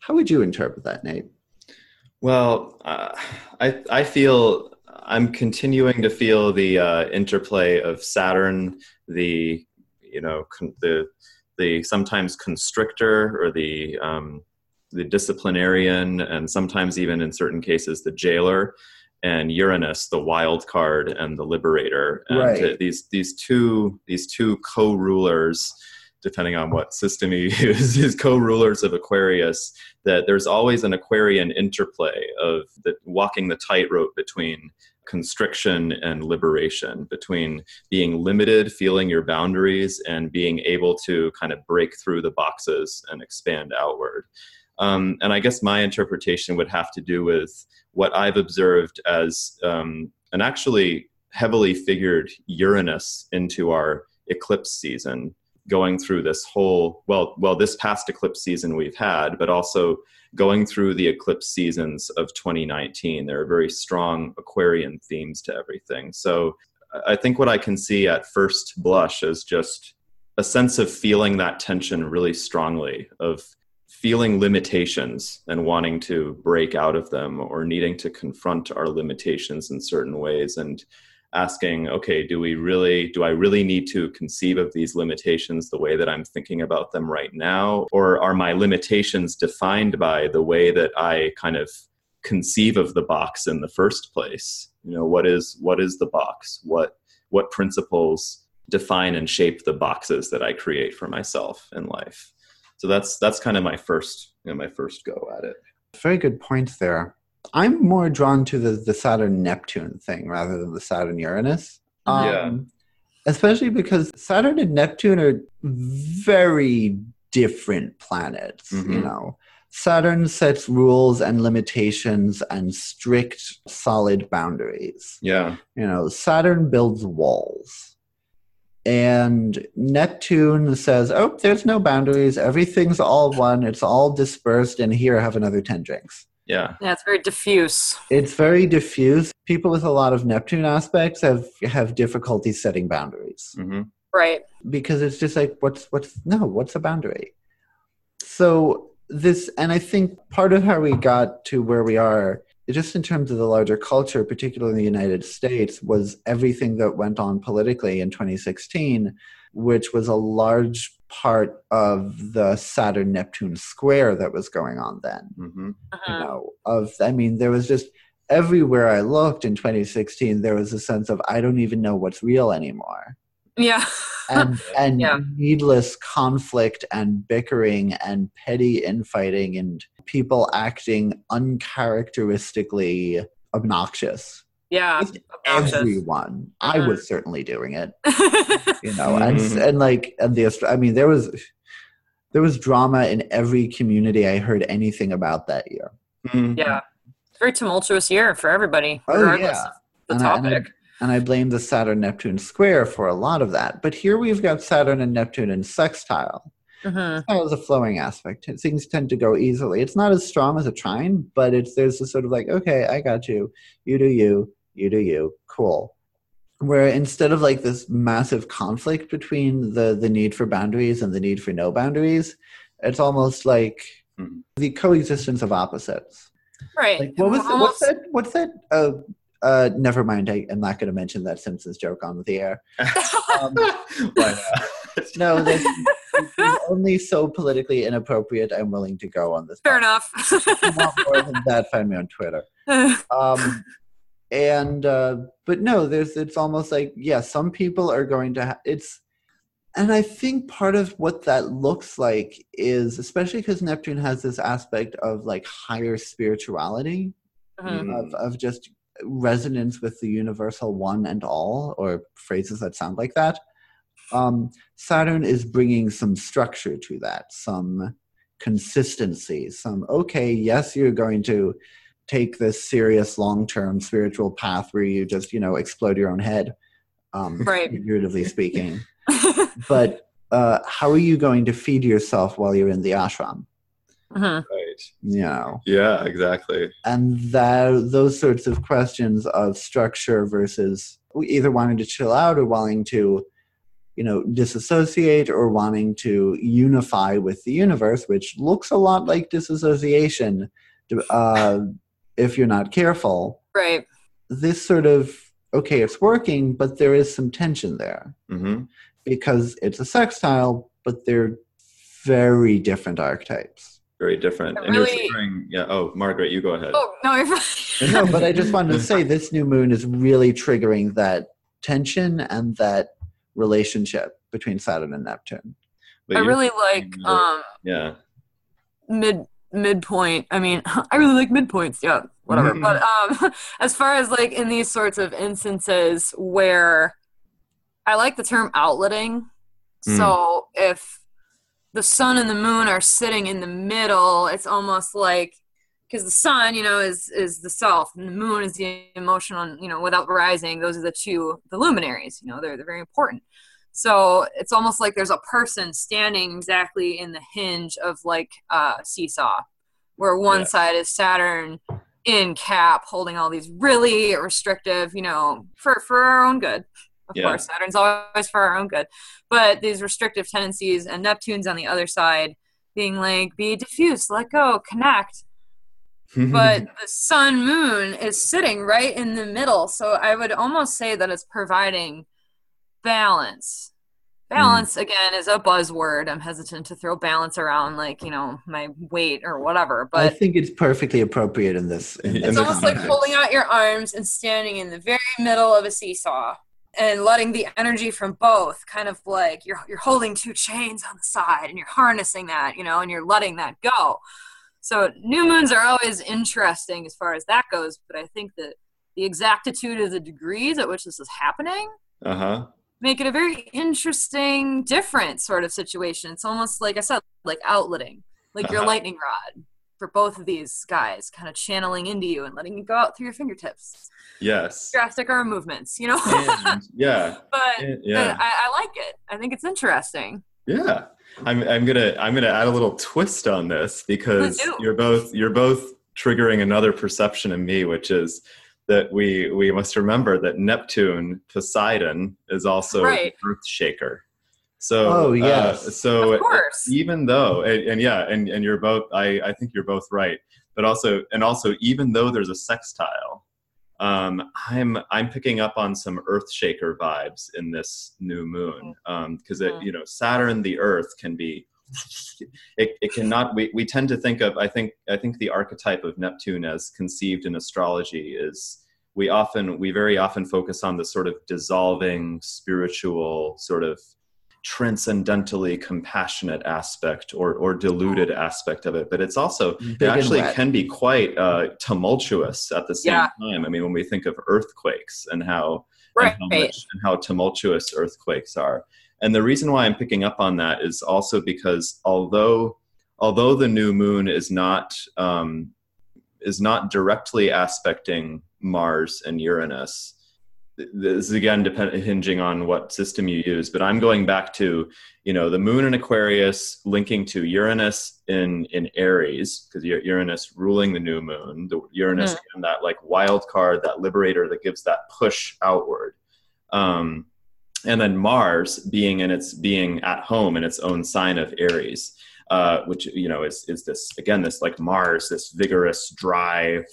How would you interpret that, Nate? Well, uh, I I feel I'm continuing to feel the uh, interplay of Saturn, the you know con- the the sometimes constrictor or the um, the disciplinarian, and sometimes even in certain cases the jailer, and Uranus, the wild card and the liberator. And Right. these these two these two co-rulers, depending on what system you use, these co-rulers of Aquarius that there's always an Aquarian interplay of the, walking the tightrope between constriction and liberation, between being limited, feeling your boundaries, and being able to kind of break through the boxes and expand outward. Um, and I guess my interpretation would have to do with what I've observed as um, an actually heavily figured Uranus into our eclipse season going through this whole well well this past eclipse season we've had but also going through the eclipse seasons of 2019 there are very strong aquarian themes to everything. So i think what i can see at first blush is just a sense of feeling that tension really strongly of feeling limitations and wanting to break out of them or needing to confront our limitations in certain ways and asking, okay, do we really, do I really need to conceive of these limitations the way that I'm thinking about them right now? Or are my limitations defined by the way that I kind of conceive of the box in the first place? You know, what is, what is the box? What, what principles define and shape the boxes that I create for myself in life? So that's, that's kind of my first, you know, my first go at it. Very good point there. I'm more drawn to the, the Saturn Neptune thing rather than the Saturn Uranus. Um, Yeah. Especially because Saturn and Neptune are very different planets, you Mhm. know. Saturn sets rules and limitations and strict, solid boundaries. Yeah. You know, Saturn builds walls. And Neptune says, oh, there's no boundaries. Everything's all one. It's all dispersed. And here, have another 10 drinks. Yeah. Yeah, it's very diffuse. It's very diffuse. People with a lot of Neptune aspects have have difficulty setting boundaries hmm Right. because it's just like what's what's no what's a boundary. So this and I think part of how we got to where we are just in terms of the larger culture, particularly in the United States, was everything that went on politically in 2016, which was a large part of the Saturn Neptune square that was going on then hmm you know of i mean there was just everywhere i looked in 2016 there was a sense of i don't even know what's real anymore Yeah. and and Yeah. needless conflict and bickering and petty infighting and people acting uncharacteristically obnoxious yeah. Just obnoxious. everyone i Mhm. was certainly doing it you know and Mhm. and like and the i mean there was there was drama in every community i heard anything about that year yeah. It's a very tumultuous year for everybody, Oh, yeah. of the And I- and I- topic. and I blame the Saturn Neptune square for a lot of that. But here we've got Saturn and Neptune in sextile. Hmm Sextile is a flowing aspect. Things tend to go easily. It's not as strong as a trine, but it's there's a sort of like, okay, I got you. You do you. You do you. Cool. Where instead of like this massive conflict between the the need for boundaries and the need for no boundaries, it's almost like Mhm. the coexistence of opposites. Right. Like what was Almost- what's that? What's that? Uh, uh, never mind. I, I'm not going to mention that Simpsons joke on the air. Um, Why not? no, this is only so politically inappropriate. I'm willing to go on this. Fair podcast. If you enough. want more than that? Find me on Twitter. Um, and uh, but no, there's. It's almost like yeah, some people are going to. Ha- it's. And I think part of what that looks like is, especially because Neptune has this aspect of like higher spirituality, Mhm. of, of just resonance with the universal one and all, or phrases that sound like that. Um, Saturn is bringing some structure to that, some consistency, some, okay, yes, you're going to take this serious long term spiritual path where you just, you know, explode your own head, um, Right. figuratively speaking. But uh, how are you going to feed yourself while you're in the ashram? Mhm. Right. You know, Yeah, exactly. and that those sorts of questions of structure versus either wanting to chill out or wanting to you know disassociate or wanting to unify with the universe which looks a lot like disassociation uh, if you're not careful Right. this sort of okay it's working but there is some tension there hmm because it's a sextile but they're very different archetypes Very different. I And you're really- Yeah. Oh, Margaret, you go ahead. Oh no, you're fine. no, but I just wanted to say this new moon is really triggering that tension and that relationship between Saturn and Neptune. But I really like triggering um Yeah. mid midpoint. I mean, I really like midpoints. Yeah, whatever. But um, as far as like in these sorts of instances where I like the term outletting. Mm. So if the sun and the moon are sitting in the middle, it's almost like because the sun, you know, is is the self, and the moon is the emotional. You know, without rising, those are the two the luminaries. You know, they're they're very important. So it's almost like there's a person standing exactly in the hinge of like a seesaw, where one Yeah. side is Saturn in cap, holding all these really restrictive, you know, for for our own good. Of Yeah. course, Saturn's always for our own good, but these restrictive tendencies and Neptune's on the other side, being like, be diffuse, let go, connect. But mm-hmm. the sun moon is sitting right in the middle. So I would almost say that it's providing balance. Mm. Balance again is a buzzword. I'm hesitant to throw balance around like, you know, my weight or whatever, But I think it's perfectly appropriate in this. In It's this almost like context. holding out your arms and standing in the very middle of a seesaw and letting the energy from both kind of like you're you're holding two chains on the side and you're harnessing that, you know, and you're letting that go. So new moons are always interesting as far as that goes, but I think that the exactitude of the degrees at which this is happening Uh huh. make it a very interesting, different sort of situation. It's almost like I said, like outletting, like your Uh-huh. lightning rod for both of these guys, kind of channeling into you and letting it go out through your fingertips. Yes. Drastic arm movements, you know. And- yeah. but Yeah. I, I like it. I think it's interesting. Yeah. I'm I'm gonna I'm gonna add a little twist on this because you're both you're both triggering another perception in me, which is that we we must remember that Neptune, Poseidon, is also Right. earth shaker. So Oh, uh, yes. so Of course. even though and, and yeah, and, and you're both I, I think you're both right. But also and also even though there's a sextile, um, I'm I'm picking up on some Earth Shaker vibes in this new moon because it Mhm. you know Saturn the Earth can be it, it cannot we, we tend to think of I think I think the archetype of Neptune as conceived in astrology is we often we very often focus on the sort of dissolving spiritual sort of transcendentally compassionate aspect or or deluded aspect of it but it's also Big it actually can be quite uh, tumultuous at the same Yeah. time. I mean, when we think of earthquakes and how Right. and how, much, and how tumultuous earthquakes are, and the reason why I'm picking up on that is also because although although the new moon is not um, is not directly aspecting Mars and Uranus. Th- This is again depend- hinging on what system you use, but I'm going back to you know the moon in aquarius linking to uranus in in aries because uranus ruling the new moon the uranus and that like wild card that liberator that gives that push outward. Um and then mars being in its being at home in its own sign of aries uh, which you know is is this again this like Mars, this vigorous, drive,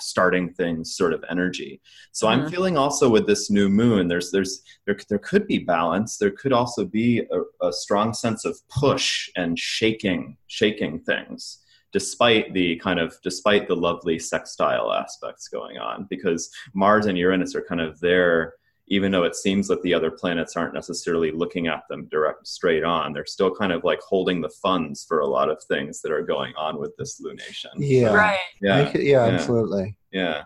starting things sort of energy. So I'm Mhm. feeling also with this new moon, there's there's there there could be balance. There could also be a, a strong sense of push and shaking, shaking things, despite the kind of despite the lovely sextile aspects going on, because Mars and Uranus are kind of there even though it seems that the other planets aren't necessarily looking at them direct straight on they're still kind of like holding the funds for a lot of things that are going on with this lunation Yeah. Right. Yeah could- yeah, yeah. absolutely. yeah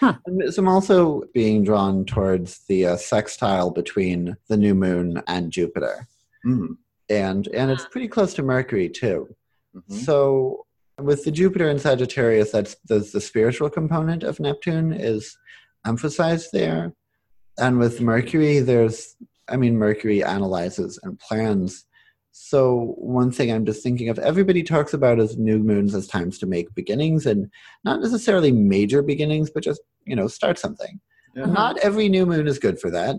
And So I'm also being drawn towards the uh, sextile between the new moon and Jupiter, Mm, and and it's pretty close to Mercury too. mhm. So with the Jupiter in Sagittarius, that's the, the spiritual component of Neptune is emphasized there, and with Mercury, there's I mean Mercury analyzes and plans. So one thing I'm just thinking of, everybody talks about as new moons as times to make beginnings, and not necessarily major beginnings, but just you know start something. Yeah. Not every new moon is good for that.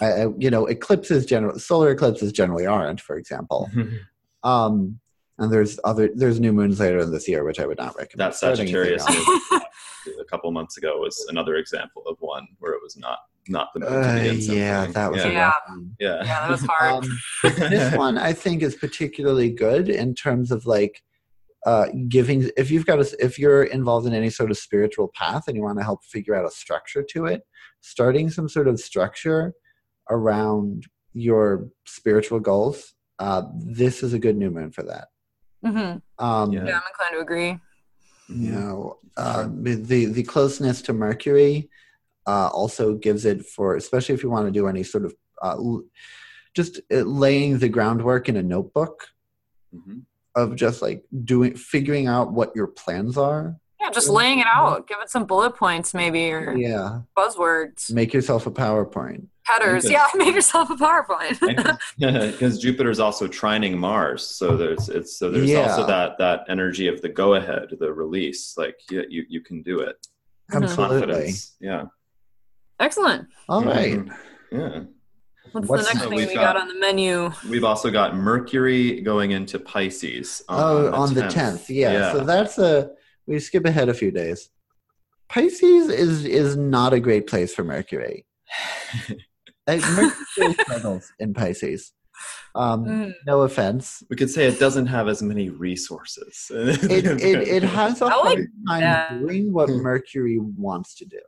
I, you know, eclipses general solar eclipses generally aren't, for example. Um, and there's other there's new moons later in this year, which I would not recommend. that sagittarius a couple months ago was another example of one where it was not not the moon to Uh, begin yeah, that was yeah Yeah. rough one. yeah, Yeah, that was hard. Um, this one I think is particularly good in terms of like uh, giving. If you've got a, if you're involved in any sort of spiritual path and you want to help figure out a structure to it, starting some sort of structure around your spiritual goals. Uh, this is a good new moon for that. hmm Um, Yeah. Yeah, I'm inclined to agree. you know uh, the the closeness to mercury uh, also gives it for especially if you want to do any sort of uh, l- just uh, laying the groundwork in a notebook Mhm. of just like doing figuring out what your plans are Yeah, just laying it out. Give it some bullet points, maybe, or yeah buzzwords, make yourself a powerpoint headers. Okay. Yeah, make yourself a PowerPoint. because Jupiter's also trining Mars, so there's it's so there's Yeah. also that that energy of the go ahead, the release. Like you you, you can do it. Mhm. absolutely Confidence. Yeah. Excellent. all right Mhm. Yeah. What's, What's the next So thing we've got, got- on the menu? We've also got Mercury going into Pisces. oh on the 10th, yeah. so that's a we skip ahead a few days. Pisces is is not a great place for Mercury. Mercury struggles in Pisces. Um, Mm. no offense. we could say it doesn't have as many resources. It, it, it has a I like hard time that. doing what Mercury wants to do.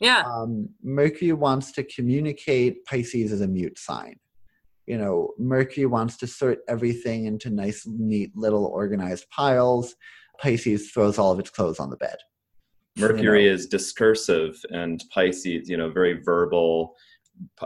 Yeah. um, Mercury wants to communicate. Pisces is a mute sign. You know, Mercury wants to sort everything into nice, neat, little organized piles. Pisces throws all of its clothes on the bed. Mercury you know. is discursive, and Pisces, you know, very verbal, P-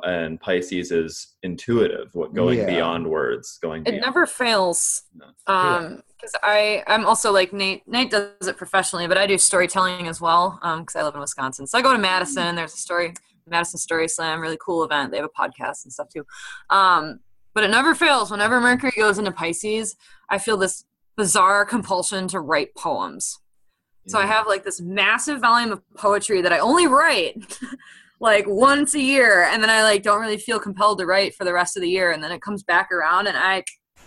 and Pisces is intuitive, what going Yeah. beyond words, going It beyond. never fails. No. Um, because I I'm also like Nate. Nate does it professionally, but I do storytelling as well. Um, because I live in Wisconsin, so I go to Madison. There's a story Madison Story Slam, really cool event. They have a podcast and stuff too. Um, but it never fails. Whenever Mercury goes into Pisces, I feel this bizarre compulsion to write poems. So I have like this massive volume of poetry that I only write like once a year and then I like don't really feel compelled to write for the rest of the year and then it comes back around and I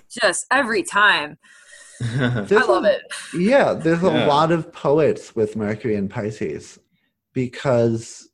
just every time I love a- it. Yeah, there's a lot of poets with Mercury and Pisces because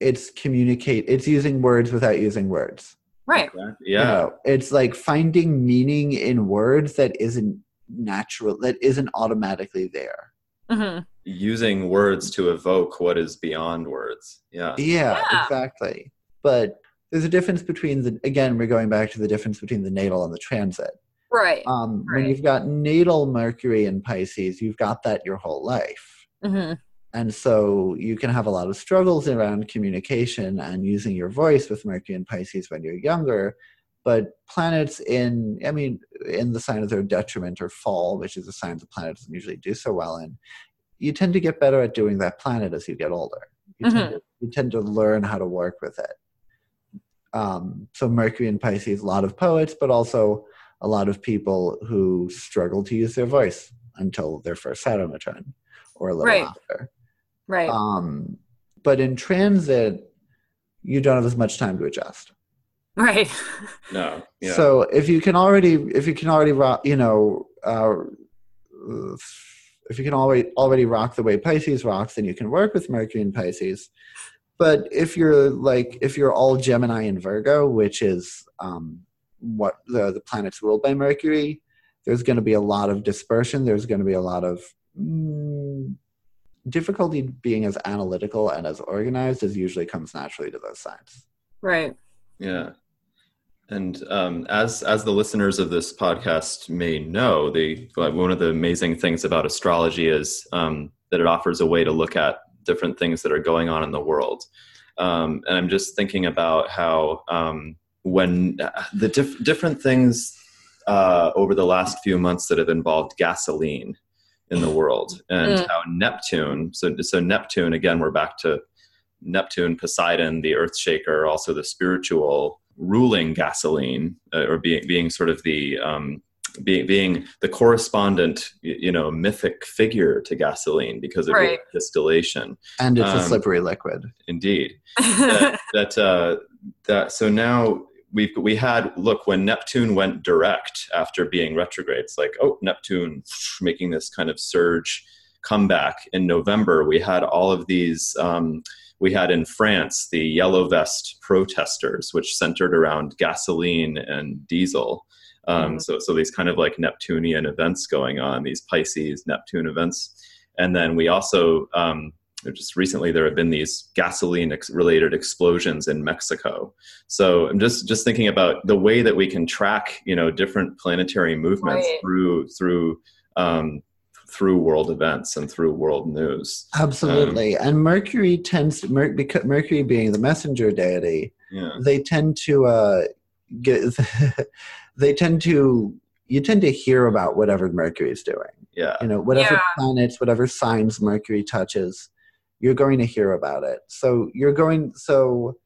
it's communicate. It's using words without using words. Right. yeah. You know, it's like finding meaning in words that isn't natural, that isn't automatically there. hmm using words to evoke what is beyond words. Yeah. Yeah, Yeah. exactly. But there's a difference between the again, we're going back to the difference between the natal and the transit. Right. Um, When you've got natal Mercury in Pisces, you've got that your whole life. hmm And so you can have a lot of struggles around communication and using your voice with Mercury and Pisces when you're younger. But planets in, I mean, in the sign of their detriment or fall, which is a sign the planet doesn't usually do so well in, you tend to get better at doing that planet as you get older. You, tend, to, you tend to learn how to work with it. Um, so Mercury and Pisces, a lot of poets, but also a lot of people who struggle to use their voice until their first Saturn return or a little Right. after. Right. Um, but in transit, you don't have as much time to adjust. right. No. Yeah. So if you can already, if you can already you know, uh, if you can already already rock the way Pisces rocks, then you can work with Mercury and Pisces. But if you're like, if you're all Gemini and Virgo, which is um, what the the planets ruled by Mercury, there's going to be a lot of dispersion. There's going to be a lot of mm, difficulty being as analytical and as organized as usually comes naturally to those signs. right. Yeah. And um, as as the listeners of this podcast may know, the one of the amazing things about astrology is um, that it offers a way to look at different things that are going on in the world. Um, and I'm just thinking about how um, when uh, the diff- different things uh, over the last few months that have involved gasoline in the world, and Mm. how Neptune. So so Neptune again, we're back to Neptune, Poseidon, the Earth Shaker, also the spiritual ruling gasoline, uh, or being being sort of the um, being being the correspondent, you know, mythic figure to gasoline because of Right. distillation. And it's a Um, slippery liquid. Indeed, that that, uh, that so now we've we had look when Neptune went direct after being retrograde. It's like oh Neptune making this kind of surge comeback in November. We had all of these. Um, we had in France the yellow vest protesters, which centered around gasoline and diesel. Um, Mhm. So so these kind of like Neptunian events going on, these Pisces Neptune events, and then we also um, just recently there have been these gasoline ex- related explosions in Mexico. So I'm just just thinking about the way that we can track, you know, different planetary movements Right. through through um, through world events and through world news. Absolutely. and Mercury tends to, Mer- because Mercury being the messenger deity, Yeah, they tend to uh, get, they tend to, you tend to hear about whatever Mercury is doing. yeah, You know, whatever Yeah. planets, whatever signs Mercury touches, you're going to hear about it. So you're going, so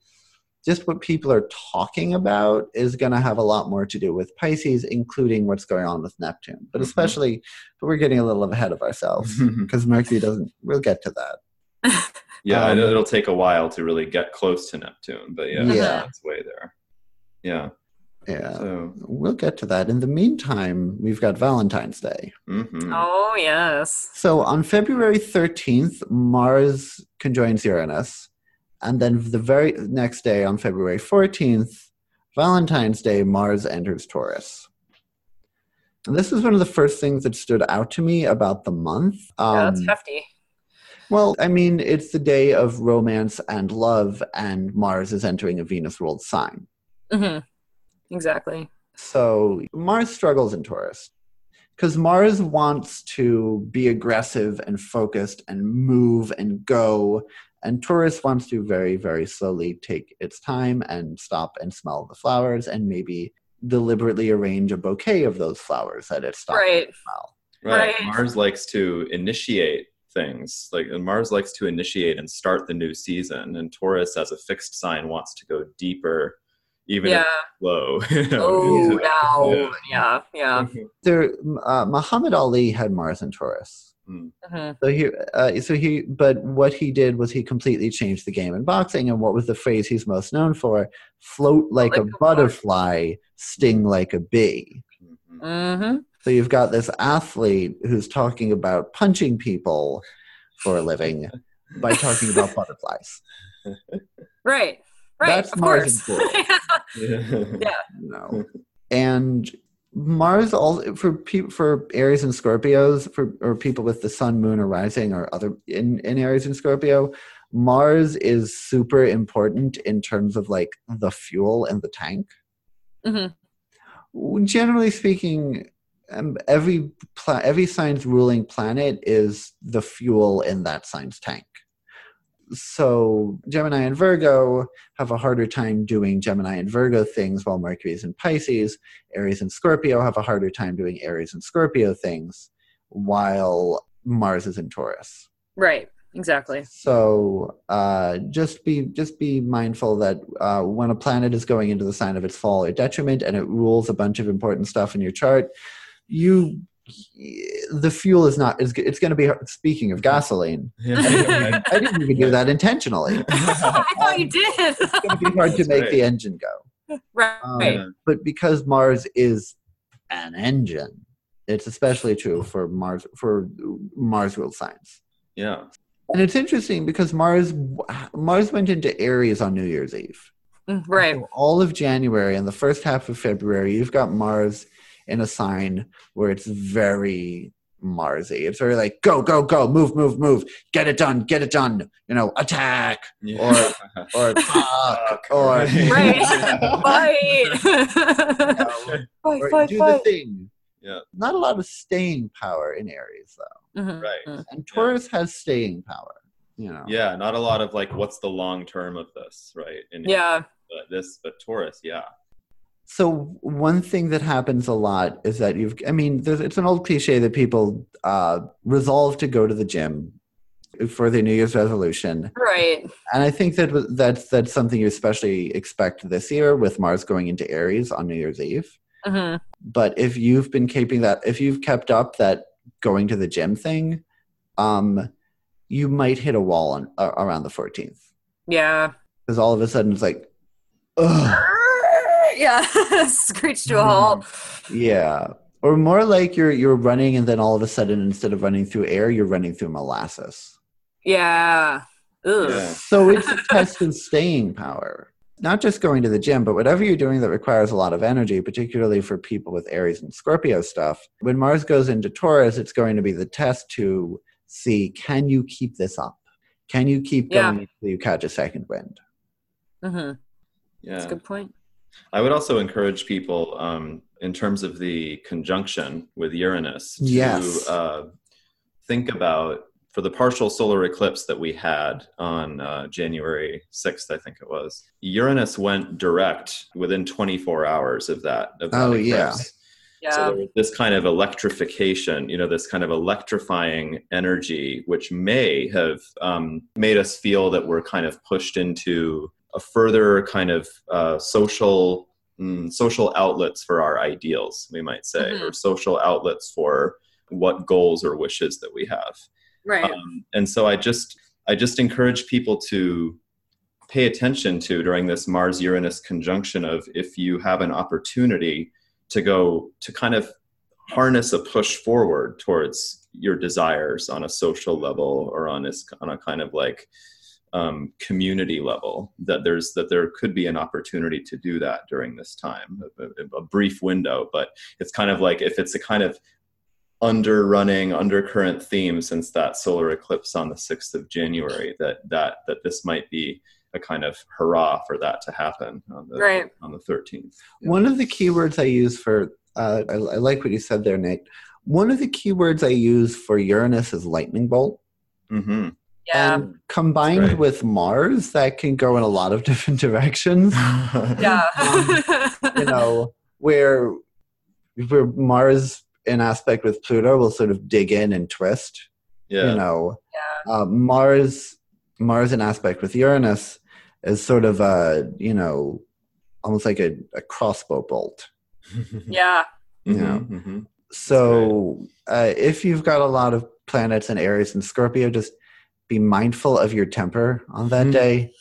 just what people are talking about is going to have a lot more to do with Pisces, including what's going on with Neptune. But Mhm. especially, but we're getting a little ahead of ourselves because Mercury doesn't, we'll get to that. yeah. Um, it'll, it'll take a while to really get close to Neptune, but yeah, Yeah. it's way there. Yeah. Yeah. So, We'll get to that. In the meantime, we've got Valentine's Day. mhm. Oh yes. So on February 13th, Mars conjoins Uranus. And then the very next day, on February 14th, Valentine's Day, Mars enters Taurus. And this is one of the first things that stood out to me about the month. yeah, that's Um, hefty. well, I mean, it's the day of romance and love, and Mars is entering a Venus ruled sign. hmm Exactly. So Mars struggles in Taurus because Mars wants to be aggressive and focused and move and go. And Taurus wants to very, very slowly take its time and stop and smell the flowers and maybe deliberately arrange a bouquet of those flowers that it stops Right. to smell. Right. Right. Mars likes to initiate things. Like and Mars likes to initiate and start the new season. And Taurus, as a fixed sign, wants to go deeper, even Yeah. if low. you know, Oh, into- now. Yeah. Yeah. There, uh, Muhammad Ali had Mars and Taurus. Hmm So he, uh, so he, but what he did was he completely changed the game in boxing. And what was the phrase he's most known for? Float like, Like a a butterfly, sting like a bee. Mhm. hmm So you've got this athlete who's talking about punching people for a living by talking about butterflies. Right. Right. That's of course. Yeah. No, and Mars all for people for Aries and Scorpios for or people with the Sun, Moon, or Rising or other in in Aries and Scorpio. Mars is super important in terms of like the fuel and the tank. hmm generally speaking, um, every pla- every sign's ruling planet is the fuel in that sign's tank. So Gemini and Virgo have a harder time doing Gemini and Virgo things, while Mercury is in Pisces. Aries and Scorpio have a harder time doing Aries and Scorpio things, while Mars is in Taurus. Right. Exactly. So uh, just be just be mindful that uh, when a planet is going into the sign of its fall or detriment, and it rules a bunch of important stuff in your chart, you the fuel is not is it's going to be speaking of gasoline. Yeah. I didn't even do that intentionally. I thought you did. It's going to be hard to make right. the engine go. right. Um, But because Mars is an engine, it's especially true for Mars for Mars ruled signs. yeah. And it's interesting because Mars Mars went into Aries on New Year's Eve. Mm, Right. So all of January and the first half of February, you've got Mars in a sign where it's very Marsy. It's very like go, go, go, move, move, move, get it done, get it done. You know, attack Yeah. or fuck or Right. Fight. fight. or Fight. do the Fight. thing. Yeah. Not a lot of staying power in Aries though, Mhm. Right. and Taurus has staying power. You know. Yeah, not a lot of like, what's the long term of this, right? And Yeah. but this, but Taurus, yeah, So one thing that happens a lot is that you've I mean, there's, it's an old cliche that people uh, resolve to go to the gym for their New Year's resolution, Right. and I think that that's that's something you especially expect this year with Mars going into Aries on New Year's Eve. hmm But if you've been keeping that, if you've kept up that going to the gym thing, um, you might hit a wall on, uh, around the 14th Yeah. because all of a sudden it's like, ugh. Yeah. Screech to a halt. Yeah. Or more like you're you're running and then all of a sudden instead of running through air, you're running through molasses. Yeah. Ugh. Yeah. So it's a test of staying power. Not just going to the gym, but whatever you're doing that requires a lot of energy, particularly for people with Aries and Scorpio stuff. When Mars goes into Taurus, it's going to be the test to see can you keep this up? Can you keep Yeah. going until you catch a second wind? hmm yeah. That's a good point. I would also encourage people um, in terms of the conjunction with Uranus to Yes. uh, think about for the partial solar eclipse that we had on uh, January 6th, I think it was. Uranus went direct within 24 hours of that. Of that Oh, eclipse. yeah. Yeah. So there was this kind of electrification, you know, this kind of electrifying energy, which may have um, made us feel that we're kind of pushed into a further kind of uh, social mm, social outlets for our ideals, we might say, Mhm. or social outlets for what goals or wishes that we have. right. Um, and so I just I just encourage people to pay attention to during this Mars Uranus conjunction of if you have an opportunity to go to kind of harness a push forward towards your desires on a social level or on this on a kind of like um, community level that there's that there could be an opportunity to do that during this time a, a, brief window but it's kind of like if it's a kind of underrunning undercurrent theme since that solar eclipse on the 6th of january that that that this might be a kind of hurrah for that to happen on the Right. on the 13th One of the keywords I use for, uh, I, I like what you said there, Nate. One of the keywords I use for Uranus is lightning bolt. mm-hmm. Yeah. And combined Right. with Mars, that can go in a lot of different directions. yeah. you know, where, where Mars in aspect with Pluto will sort of dig in and twist. yeah You know, yeah. uh, Mars, Mars in aspect with Uranus is sort of a, you know, almost like a, a crossbow bolt. Yeah. Yeah. Mhm, mhm. So uh, if you've got a lot of planets in Aries and Scorpio, just be mindful of your temper on that Mhm. day.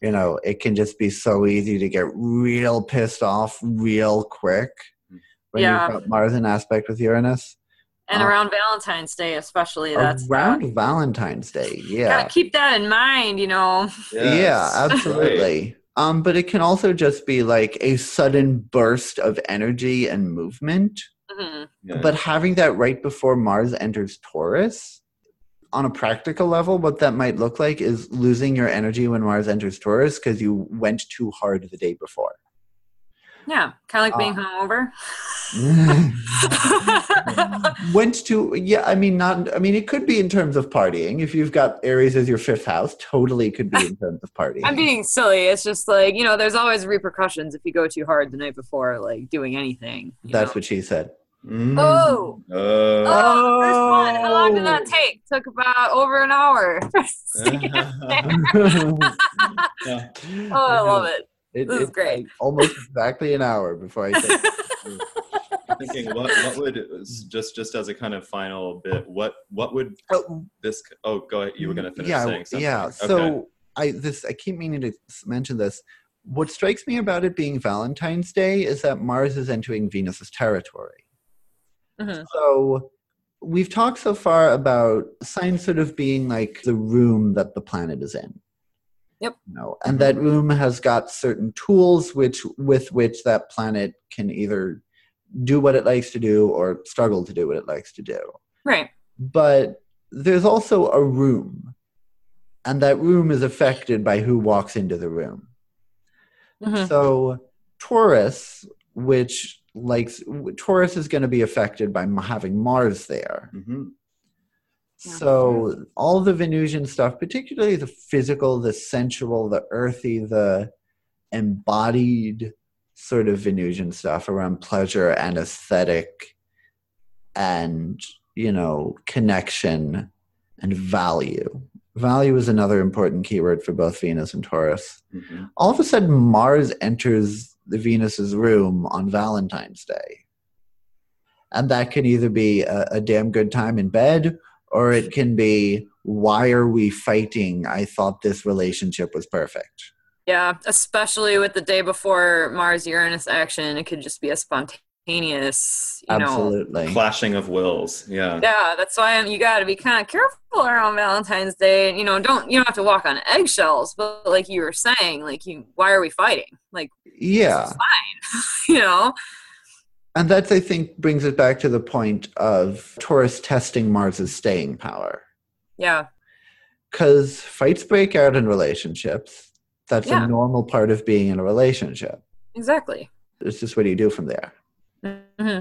You know, it can just be so easy to get real pissed off real quick when Yeah. you've got Mars in aspect with Uranus. And Uh, around Valentine's Day, especially, that's Around Valentine's Day, yeah. Gotta keep that in mind, you know. Yeah, Yes. absolutely. Um, but it can also just be like a sudden burst of energy and movement. Mhm. Yeah. But having that right before Mars enters Taurus, on a practical level, what that might look like is losing your energy when Mars enters Taurus because you went too hard the day before. Yeah, kind of like being Uh, hungover. went to, yeah, I mean, not, I mean, it could be in terms of partying. If you've got Aries as your fifth house, totally could be in terms of partying. I'm being silly. It's just like you know, there's always repercussions if you go too hard the night before, like doing anything. That's know? what she said. Mm. Oh. Oh. Oh, first one. How long did that take? Took about over an hour. to get there. Yeah. oh, I love it. It, This it's great. like almost exactly an hour before I said thinking what what would just just as a kind of final bit what what would Oh, this oh go ahead you were going to finish yeah, saying something Yeah. Okay. So I this I keep meaning to mention this. What strikes me about it being Valentine's Day is that Mars is entering Venus's territory. Mhm. So we've talked so far about signs sort of being like the room that the planet is in. Yep. You know, and that room has got certain tools which with which that planet can either do what it likes to do or struggle to do what it likes to do Right. but there's also a room and that room is affected by who walks into the room Mhm. so taurus which like taurus is going to be affected by having mars there Mhm. Yeah. so all the venusian stuff particularly the physical the sensual the earthy the embodied sort of venusian stuff around pleasure and aesthetic and you know connection and value value is another important keyword for both venus and taurus Mhm. all of a sudden mars enters the venus's room on valentine's day. And that can either be a, a damn good time in bed or it can be why are we fighting? I thought this relationship was perfect. Yeah, especially with the day before Mars Uranus action, it could just be a spontaneous, you know. absolutely clashing of wills yeah Yeah, that's why you got to be kind of careful around Valentine's Day. You know, don't you don't have to walk on eggshells, but like you were saying, like you, why are we fighting? Like, yeah fine. you know, And that I think brings it back to the point of Taurus testing Mars's staying power. yeah, Because fights break out in relationships. That's Yeah. a normal part of being in a relationship. exactly. It's just what do you do from there? Hmm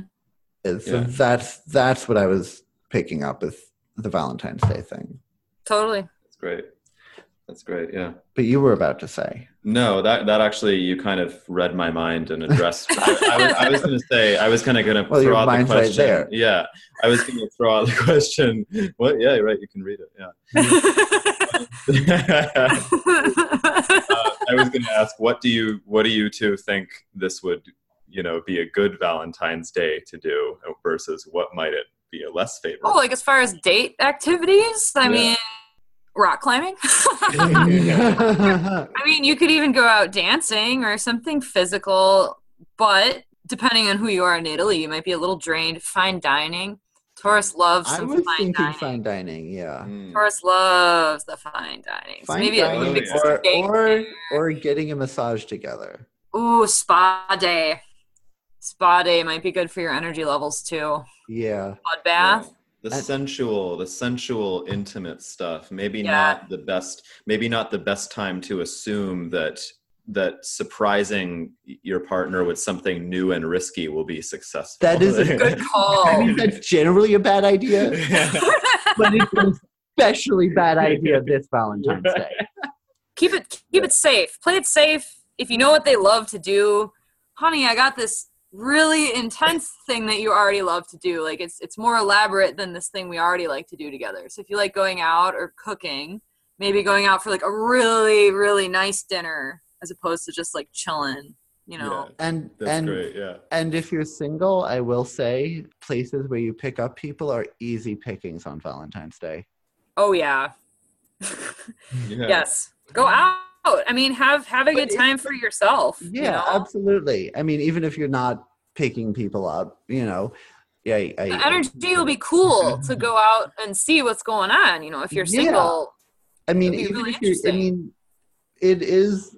So Yeah. that's that's what I was picking up with the Valentine's Day thing. Totally. that's great that's great yeah But you were about to say. no that that actually you kind of read my mind and addressed I, I was, I was going to say i was kind of going to Well, throw your out the mind's right question there. yeah i was going to throw out the question what yeah you're right you can read it yeah uh, I was going to ask, what do you, what do you two think this would, you know, be a good Valentine's Day to do versus what might it be a less favorable? oh, like as far as date activities, I Yeah. mean, rock climbing. I mean, you could even go out dancing or something physical, but depending on who you are in Italy, you might be a little drained. Fine dining. Taurus loves I was fine thinking dining. fine dining, yeah. Mm. Taurus loves the fine dining. So maybe a dining or, or, or getting a massage together. Ooh, spa day. Spa day might be good for your energy levels too. Yeah. Blood bath. the And- sensual the sensual intimate stuff maybe Yeah. not the best maybe not the best time to assume that that surprising your partner with something new and risky will be successful That is a Good I call. mean, that's generally a bad idea, but it's an especially bad idea this Valentine's Day. keep it keep it safe. Play it safe. If you know what they love to do, honey, I got this really intense thing that you already love to do. Like it's it's more elaborate than this thing we already like to do together. So if you like going out or cooking, maybe going out for like a really really nice dinner as opposed to just like chilling, you know. Yeah, And that's and great yeah and if you're single, I will say places where you pick up people are easy pickings on Valentine's Day. Oh yeah. yeah yes. Go out. I mean, have have a good time for yourself. you Yeah, know? absolutely. I mean, even if you're not picking people up, you know, yeah, I, the energy will be cool to go out and see what's going on. You know, if you're Yeah. single, I mean, even really if you're, I mean, it is,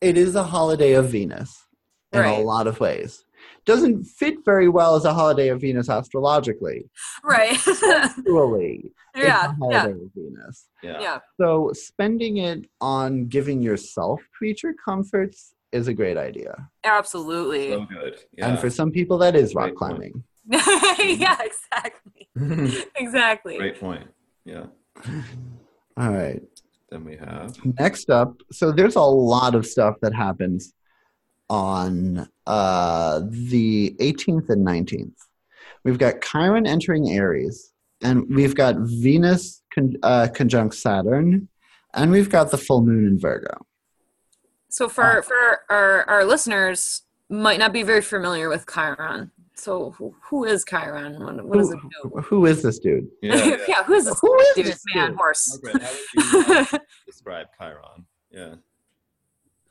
it is a holiday of Venus in a lot of ways. Doesn't fit very well as a holiday of Venus astrologically. right? Actually, yeah, a yeah, holiday Venus. yeah yeah. So spending it on giving yourself creature comforts is a great idea. Absolutely. so good yeah And for some people, that is rock Great climbing. yeah, exactly. Exactly. great point yeah All right. then we have Next up, so there's a lot of stuff that happens on uh, the 18th and 19th. We've got Chiron entering Aries, and we've got Venus con- uh, conjunct Saturn, and we've got the full moon in Virgo. So for for our our listeners might not be very familiar with Chiron. So who, who is Chiron? What, what does it do? Who- who is this dude? yeah, yeah. yeah, who is this Who is dude? this Man, dude? horse. Margaret, how would you uh, describe chiron yeah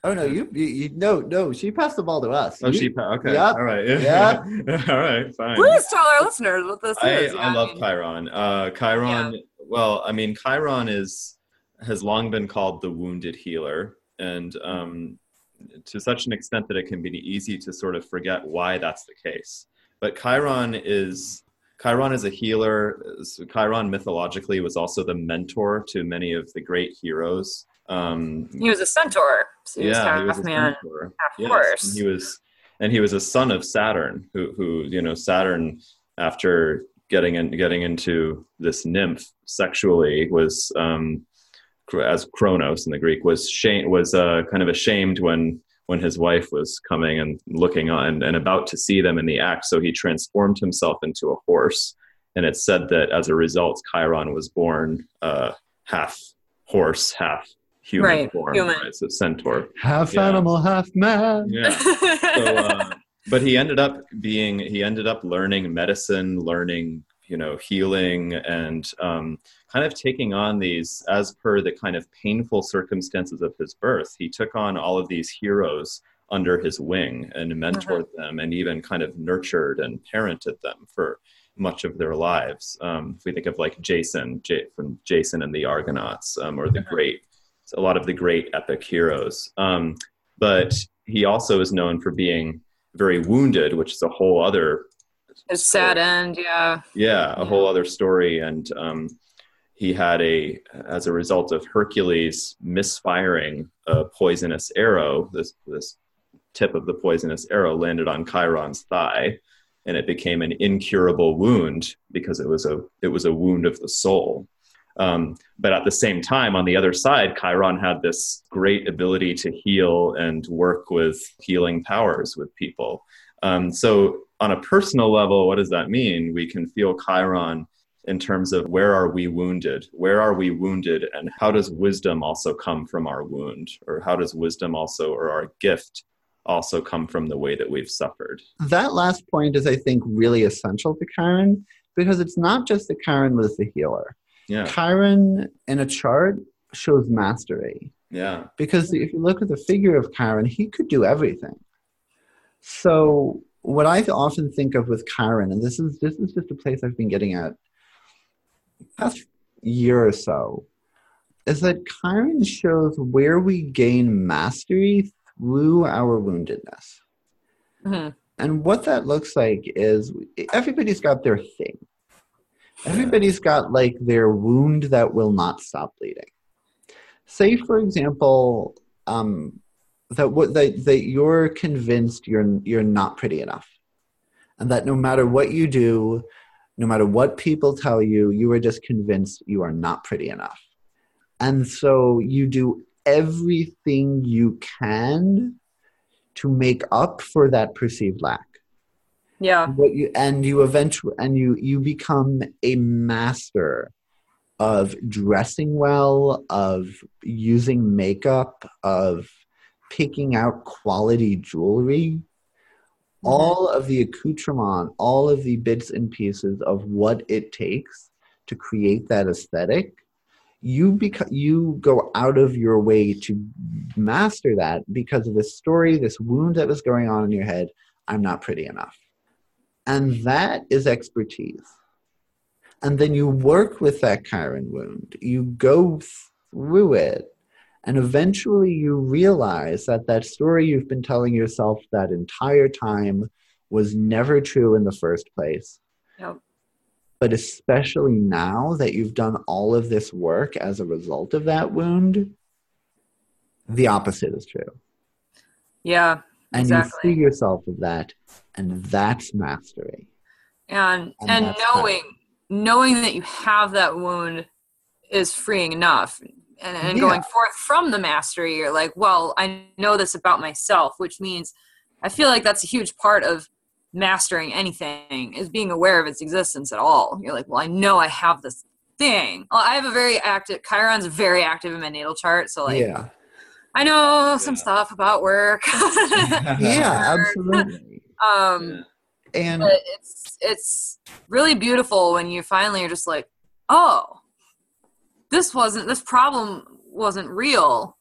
Oh no, you, you, you no no. She passed the ball to us. oh You- she pa- okay Yep. all right Yep. all right fine Please tell our listeners what this I, is. I Yeah, love mean, Chiron. Uh, Chiron. Well, I mean, Chiron is has long been called the wounded healer, and um, to such an extent that it can be easy to sort of forget why that's the case. But Chiron is Chiron is a healer. Chiron mythologically was also the mentor to many of the great heroes. Um, He was a centaur. So he was yeah, half he was a man, centaur. half Yes, horse. and he was, and he was a son of Saturn, who, who you know, Saturn, after getting in, getting into this nymph sexually, was um, as Kronos in the Greek was shame was uh, kind of ashamed when when his wife was coming and looking on and about to see them in the act. So he transformed himself into a horse, and it's said that as a result, Chiron was born uh, half horse, half human Right, form. human. Right, so centaur. half Yeah. animal, half man. Yeah. So, uh, but he ended up being he ended up learning medicine, learning you know healing, and um, kind of taking on these as per the kind of painful circumstances of his birth. He took on all of these heroes under his wing and mentored them, and even kind of nurtured and parented them for much of their lives. Um, if we think of like Jason J- from Jason and the Argonauts, um, or the great a lot of the great epic heroes. Um, but he also is known for being very wounded, which is a whole other His sad end, yeah. yeah, a whole other story. And um, he had a, as a result of Hercules misfiring a poisonous arrow, this this tip of the poisonous arrow landed on Chiron's thigh, and it became an incurable wound because it was a it was a wound of the soul. Um, but at the same time, on the other side, Chiron had this great ability to heal and work with healing powers with people. Um, so, on a personal level, what does that mean? We can feel Chiron in terms of where are we wounded? Where are we wounded? And how does wisdom also come from our wound? Or how does wisdom also, or our gift, also come from the way that we've suffered? That last point is, I think, really essential to Chiron because it's not just that Chiron was the healer. Yeah. Chiron in a chart shows mastery Yeah. because if you look at the figure of Chiron, he could do everything. So what I often think of with Chiron, and this is this is just a place I've been getting at the past year or so, is that Chiron shows where we gain mastery through our woundedness. Mhm. And what that looks like is everybody's got their thing. Everybody's got like their wound that will not stop bleeding. Say, for example, um, that what that, that you're convinced you're you're not pretty enough, and that no matter what you do, no matter what people tell you, you are just convinced you are not pretty enough, and so you do everything you can to make up for that perceived lack Yeah. what you and you eventually and you you become a master of dressing well of using makeup of picking out quality jewelry. Mm-hmm. All of the accoutrement all of the bits and pieces of what it takes to create that aesthetic you become you go out of your way to master that because of this story this wound that was going on in your head. I'm not pretty enough and that is expertise. And then you work with that Chiron wound, you go through it, and eventually you realize that that story you've been telling yourself that entire time was never true in the first place. Yep. But especially now that you've done all of this work as a result of that wound, the opposite is true. Yeah. And Exactly. you free yourself of that, and that's mastery. And And and, knowing knowing that you have that wound is freeing enough. And, and Yeah. going forth from the mastery, you're like, well, I know this about myself, which means I feel like that's a huge part of mastering anything is being aware of its existence at all. You're like, well, I know I have this thing. Well, I have a very active Chiron's very active in my natal chart, so like yeah. I know some Yeah. stuff about work. Yeah, absolutely. um And but it's it's really beautiful when you finally are just like oh this wasn't this problem wasn't real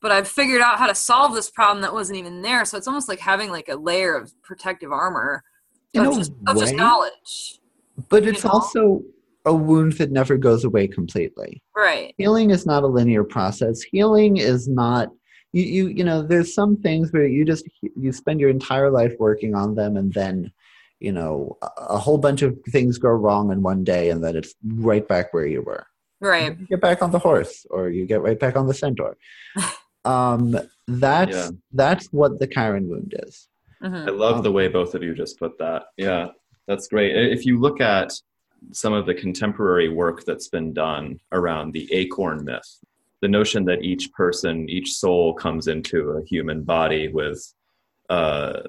but i've figured out how to solve this problem that wasn't even there so it's almost like having like a layer of protective armor in of, a just, of just knowledge but it's know? also a wound that never goes away completely. right Healing is not a linear process. Healing is not you you you know there's some things where you just you spend your entire life working on them and then you know a, a whole bunch of things go wrong in one day and then it's right back where you were. right You get back on the horse or you get right back on the centaur. um that's Yeah. that's what the Chiron wound is. Mhm. I love the way both of you just put that. Yeah, that's great. If you look at some of the contemporary work that's been done around the acorn myth, the notion that each person, each soul comes into a human body with uh,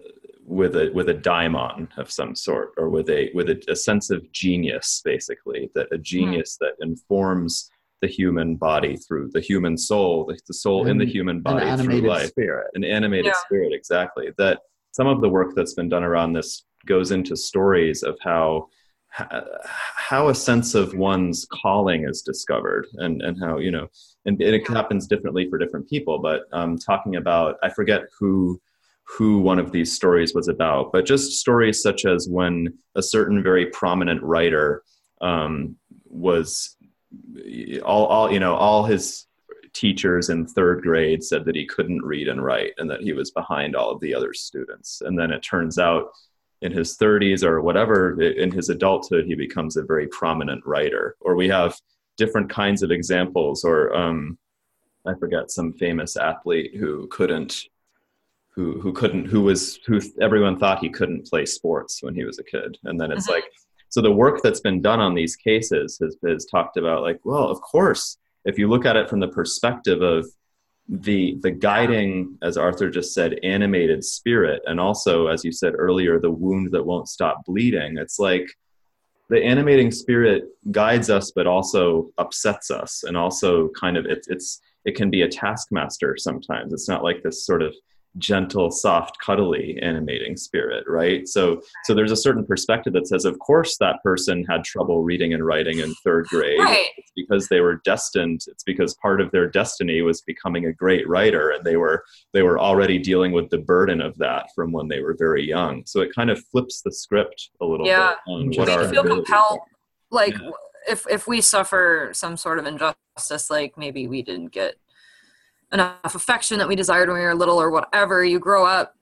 with a with a daimon of some sort, or with a with a, a sense of genius, basically, that a genius that informs the human body through the human soul, the, the soul in the An- human An body through animated life spirit. an animated Yeah. spirit exactly that some of the work that's been done around this goes into stories of how h- how a sense of one's calling is discovered and and how you know and it happens differently for different people but um, talking about i forget who who one of these stories was about but just stories such as when a certain very prominent writer um, was all, all you know all his teachers in third grade said that he couldn't read and write and that he was behind all of the other students. And then it turns out in his 30s or whatever in his adulthood he becomes a very prominent writer or we have different kinds of examples or um, i forget some famous athlete who couldn't who who couldn't who was who everyone thought he couldn't play sports when he was a kid and then it's Mhm. like so the work that's been done on these cases has, has talked about like well of course if you look at it from the perspective of the the guiding as arthur just said animated spirit and also as you said earlier the wound that won't stop bleeding. It's like the animating spirit guides us but also upsets us and also kind of it's it's it can be a taskmaster sometimes. It's not like this sort of gentle soft cuddly animating spirit right so so there's a certain perspective that says of course that person had trouble reading and writing in third grade right because they were destined it's because part of their destiny was becoming a great writer and they were they were already dealing with the burden of that from when they were very young so it kind of flips the script a little Yeah. bit on what our feel compelled like Yeah. if if we suffer some sort of injustice like maybe we didn't get enough affection that we desired when we were little or whatever you grow up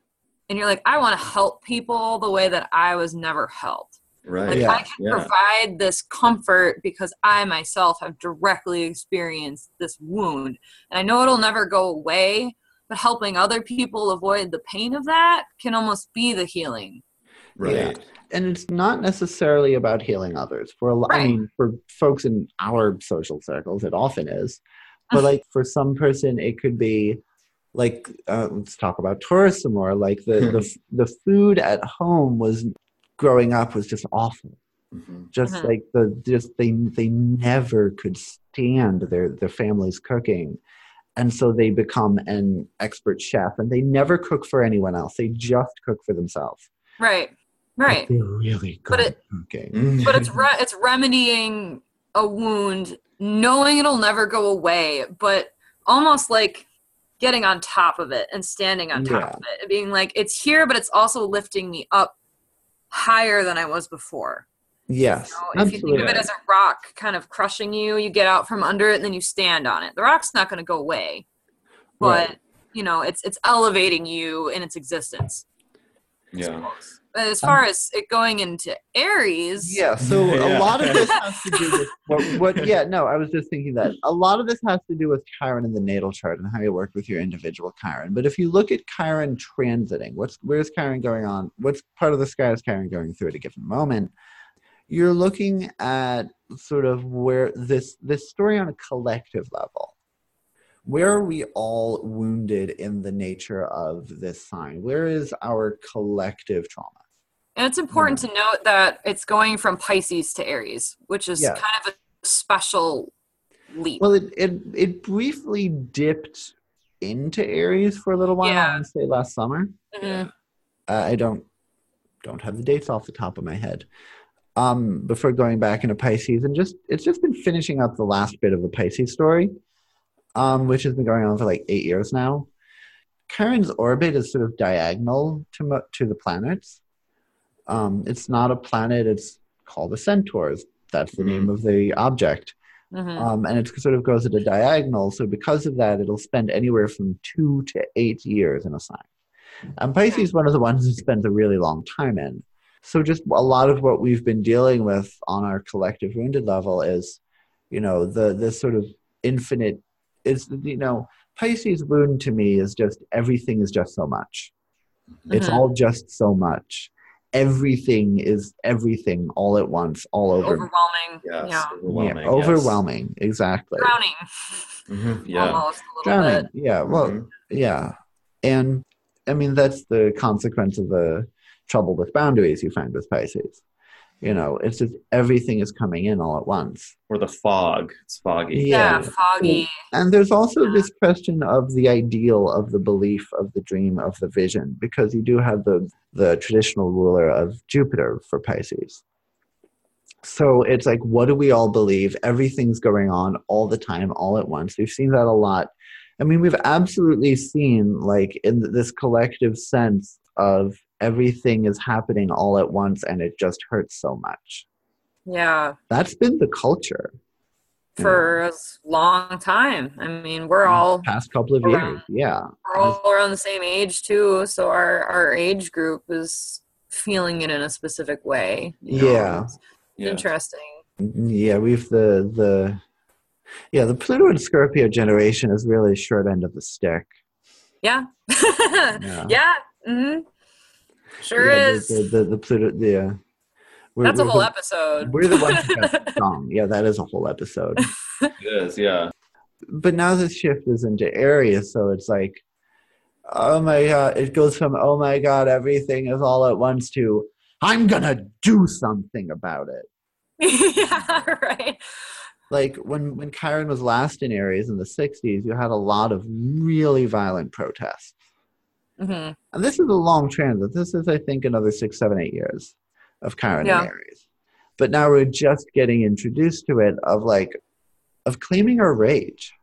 and you're like i want to help people the way that i was never helped. Right. Like Yeah. i can Yeah. provide this comfort because i myself have directly experienced this wound. And i know it'll never go away but helping other people avoid the pain of that can almost be the healing. Right. And it's not necessarily about healing others. For a lot i mean for folks in our social circles it often is but like for some person it could be like uh, let's talk about tourists some more like the, the the food at home was growing up was just awful. Mhm. just Mhm. like the just they they never could stand their their family's cooking. And so they become an expert chef and they never cook for anyone else. They just cook for themselves. Right. But right they're really good But at it- cooking. but it's re- it's remedying a wound knowing it'll never go away but almost like getting on top of it and standing on top Yeah. of it being like it's here but it's also lifting me up higher than i was before yes So if you think of it as a rock kind of crushing you you get out from under it and then you stand on it the rock's not going to go away but Right. you know it's it's elevating you in its existence yeah suppose. As um, far as it going into aries Yeah, so a lot of this has to do with what, what. Yeah, no, I was just thinking that a lot of this has to do with Chiron in the natal chart and how you work with your individual Chiron. But if you look at Chiron transiting, what's where's Chiron going on? What's part of the sky is Chiron going through at a given moment? You're looking at sort of where this this story on a collective level. Where are we all wounded in the nature of this sign? Where is our collective trauma? And it's important to note that it's going from Pisces to Aries, which is Yeah. kind of a special leap. Well, it, it it briefly dipped into Aries for a little while. Yeah. I want to say last summer. Mhm. Uh, I don't don't have the dates off the top of my head. Um, before going back into Pisces, and just it's just been finishing up the last bit of the Pisces story, um, which has been going on for like eight years now. Chiron's orbit is sort of diagonal to mo- to the planets. Um, it's not a planet; it's called the Centaurs. That's the name of the object. Mhm. um, and it sort of goes at a diagonal. So because of that, it'll spend anywhere from two to eight years in a sign. And Pisces is one of the ones that spends a really long time in. So just a lot of what we've been dealing with on our collective wounded level is, you know, the this sort of infinite. It's you know Pisces wound to me is just everything is just so much. It's Mhm. all just so much. Everything is everything all at once, all over. Overwhelming. yes Yeah. overwhelming yeah, yes. overwhelming. Exactly. Drowning. Mhm, yeah Almost a little drowning bit. yeah well Mhm. yeah and i mean that's the consequence of the trouble with boundaries you find with pisces you know it's just everything is coming in all at once or the fog it's foggy Yeah, Yeah. foggy. and there's also Yeah. this question of the ideal of the belief of the dream of the vision because you do have the the traditional ruler of jupiter for pisces so it's like what do we all believe everything's going on all the time all at once we've seen that a lot i mean we've absolutely seen like in this collective sense of everything is happening all at once and it just hurts so much Yeah, that's been the culture for a long time. I mean, we're all past couple of Around. years yeah we're all around the same age too, so our our age group is feeling it in a specific way. Yeah. It's yeah interesting. Yeah, we've the the yeah the Pluto and Scorpio generation is really short end of the stick. Yeah. Yeah, yeah. hmm Sure Yeah, is. The, the, the Pluto the uh, we're, That's a we're whole the, episode. We're the ones who got it wrong. Yeah, that is a whole episode. it is yeah but now this shift is into Aries, so it's like, oh my god, it goes from oh my god, everything is all at once to I'm gonna do something about it. yeah, right. like when when Chiron was last in Aries in the 60s, you had a lot of really violent protests. Hmm And this is a long transit. This is, I think, another six, seven, eight years of Chiron Yeah. and Aries. But now we're just getting introduced to it of like, of claiming our rage.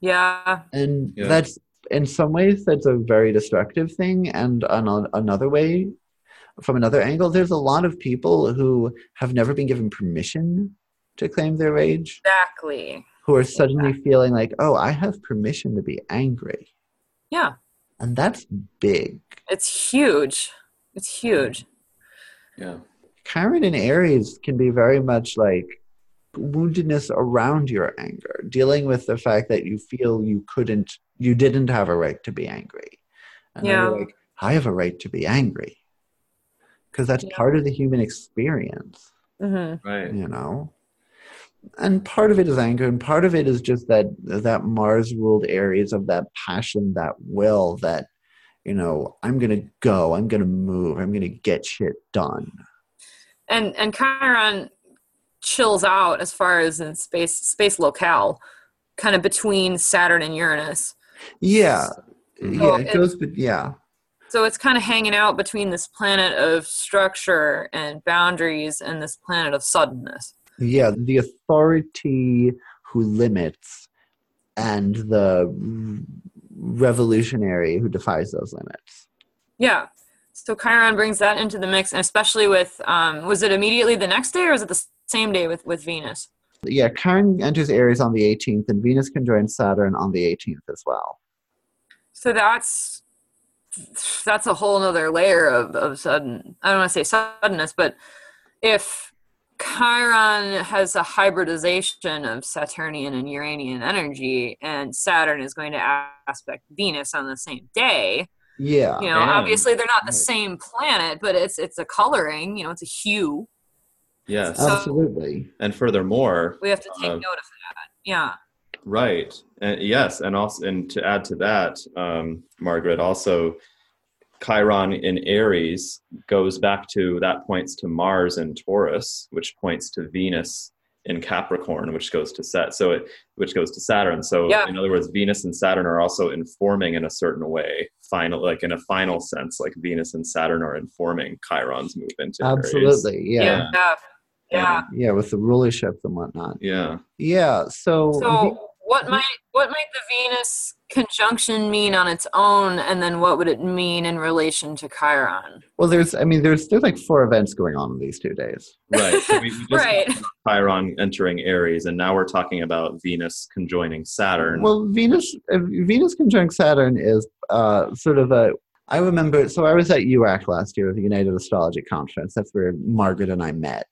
Yeah. And Yeah. that's in some ways that's a very destructive thing and on a- another way from another angle there's a lot of people who have never been given permission to claim their rage Exactly. who are suddenly feeling like oh i have permission to be angry Yeah. And that's big It's huge. It's huge. Yeah. chiron and aries can be very much like woundedness around your anger dealing with the fact that you feel you couldn't you didn't have a right to be angry and then you're Yeah. like i have a right to be angry because that's Yeah. part of the human experience hmm Right. you know and part of it is anger and part of it is just that that mars ruled Aries of that passion that will that you know i'm gonna go i'm gonna move i'm gonna get shit done And and Chiron chills out as far as in space space locale, kind of between Saturn and Uranus. yeah Mhm. yeah it it- goes but yeah So it's kind of hanging out between this planet of structure and boundaries and this planet of suddenness. Yeah the authority who limits and the revolutionary who defies those limits Yeah. So Chiron brings that into the mix, and especially with um, was it immediately the next day or was it the same day with with Venus? yeah chiron enters aries on the 18th and venus conjoins saturn on the 18th as well So that's that's a whole nother layer of, of sudden I don't want to say suddenness, but if Chiron has a hybridization of Saturnian and Uranian energy, and Saturn is going to aspect Venus on the same day, yeah you know, Yeah. obviously they're not the Right. same planet, but it's it's a coloring, you know, it's a hue. Yes. So- absolutely and furthermore, We have to take Uh, note of that. Yeah. Right. And yes, and also and to add to that, um, Margaret, also Chiron in Aries goes back to that points to Mars in Taurus, which points to Venus in Capricorn, which goes to Set, so it which goes to Saturn. So Yeah. in other words, Venus and Saturn are also informing in a certain way, final like in a final sense, like Venus and Saturn are informing Chiron's move into Aries. absolutely yeah. yeah Yeah. Yeah. Yeah. with the rulership and whatnot Yeah. yeah so, So what might what might the Venus conjunction mean on its own and then what would it mean in relation to Chiron? well there's i mean there's there's like four events going on in these two days Right. So we, we just Right. Chiron entering Aries, and now we're talking about Venus conjoining Saturn. Well, Venus uh, Venus conjunct Saturn is uh, sort of a. I remember. So I was at UAC last year, the United Astrology Conference. That's where Margaret and I met.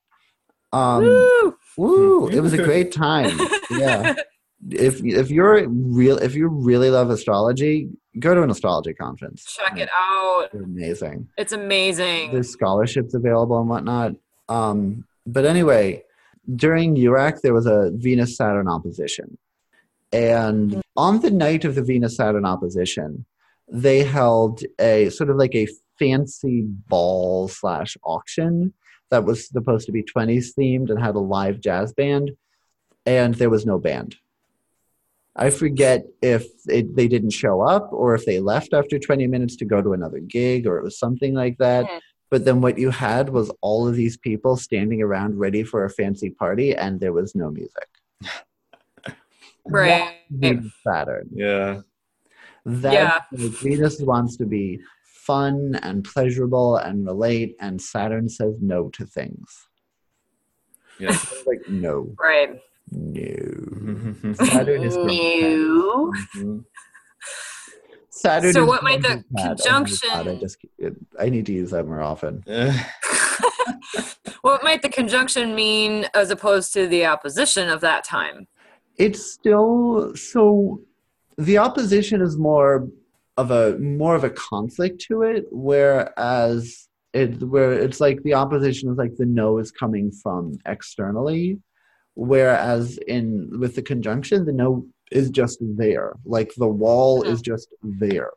Um, Woo! woo! It was a great time. Yeah. If if you're real, if you really love astrology, go to an astrology conference. Check it out. They're amazing. It's amazing. There's scholarships available and whatnot. Um, but anyway, during UAC, there was a Venus Saturn opposition. And on the night of the Venus Saturn opposition, they held a sort of like a fancy ball slash auction that was supposed to be 20s themed and had a live jazz band. And there was no band. I forget if it, they didn't show up or if they left after 20 minutes to go to another gig or it was something like that. But then what you had was all of these people standing around ready for a fancy party and there was no music. Right. Venus Saturn. yeah. That Yeah. like, Venus wants to be fun and pleasurable and relate, and Saturn says no to things. Yeah. Like no, Right. No. Saturn is New. Mhm. Saturn. So is what might the grumpy cat. Oh conjunction- God, I just I need to use that more often. What might the conjunction mean as opposed to the opposition of that time? It's still so. The opposition is more of a more of a conflict to it, whereas it where it's like the opposition is like the no is coming from externally, whereas in with the conjunction the no is just there, like the wall is just there,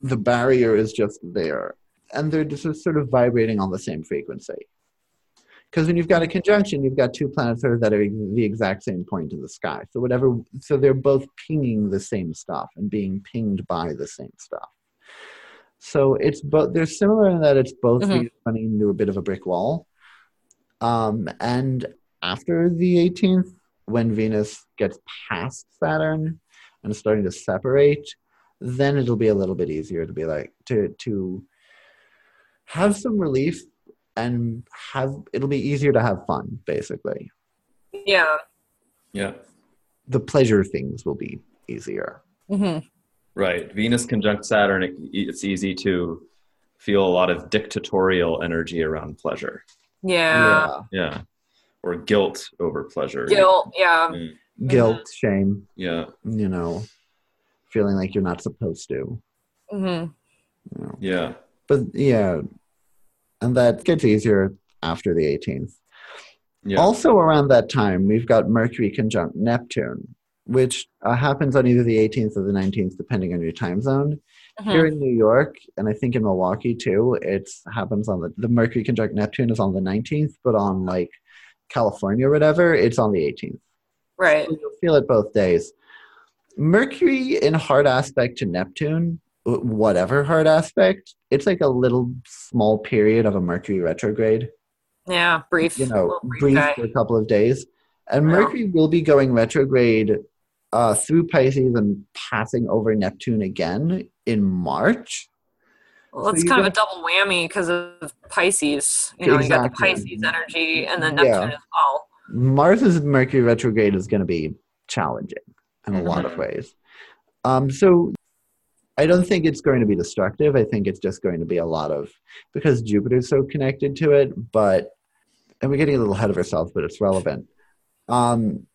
the barrier is just there, and they're just sort of vibrating on the same frequency. Because when you've got a conjunction, you've got two planets that are that are the exact same point in the sky. So whatever, so they're both pinging the same stuff and being pinged by the same stuff. So it's both. They're similar in that it's both Mhm. running into a bit of a brick wall. Um, and after the 18th, when Venus gets past Saturn and is starting to separate, then it'll be a little bit easier to be like to to have some relief and have it'll be easier to have fun basically. Yeah. Yeah. The pleasure things will be easier. hmm Right. Venus conjunct Saturn, it, it's easy to feel a lot of dictatorial energy around pleasure. Yeah. Yeah. Or guilt over pleasure. Guilt. Yeah. Mm, Guilt, shame, Yeah. you know, feeling like you're not supposed to. hmm You know. Yeah. But yeah, and that gets easier after the 18th. Yeah. Also, around that time, we've got Mercury conjunct Neptune, which uh, happens on either the 18th or the 19th, depending on your time zone. Mm-hmm. Here in New York, and I think in Milwaukee too, it happens on the, the Mercury conjunct Neptune is on the 19th, but on like California or whatever, it's on the 18th. Right. So you'll feel it both days. Mercury in hard aspect to Neptune, whatever hard aspect, it's like a little small period of a Mercury retrograde Yeah. Brief. you know, brief brief for a couple of days. And. Mercury will be going retrograde uh, through Pisces and passing over Neptune again in March. Well, it's you kind of a double whammy because of Pisces. You know, you got the Pisces energy and then Yeah. Neptune as well. Mars's Mercury retrograde is going to be challenging in a lot of Mhm. ways. Um, so I don't think it's going to be destructive. I think it's just going to be a lot of because Jupiter's so connected to it. But and we're getting a little ahead of ourselves, but it's relevant. Um,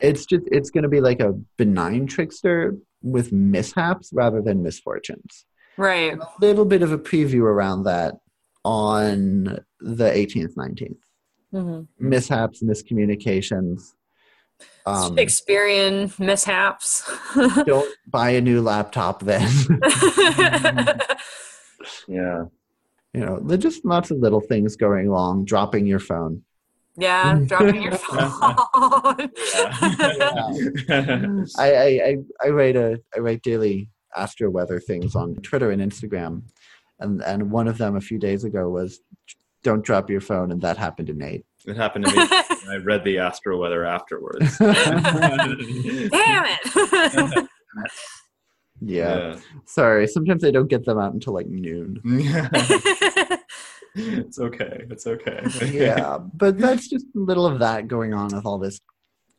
it's just it's going to be like a benign trickster with mishaps rather than misfortunes. Right. A little bit of a preview around that on the 18th, 19th. hmm Mishaps, miscommunications. Um, Shakespearean mishaps. don't buy a new laptop then. Yeah. you know, there's just lots of little things going wrong. Dropping your phone. yeah, dropping your phone. I, I, I, I write a I write daily astro weather things on Twitter and Instagram, and and one of them a few days ago was, "Don't drop your phone," and that happened to Nate. it happened to me. I read the astro weather afterwards. Damn it. Yeah. sorry. Sometimes I don't get them out until like noon. Yeah. it's okay. It's okay. yeah, but that's just a little of that going on with all this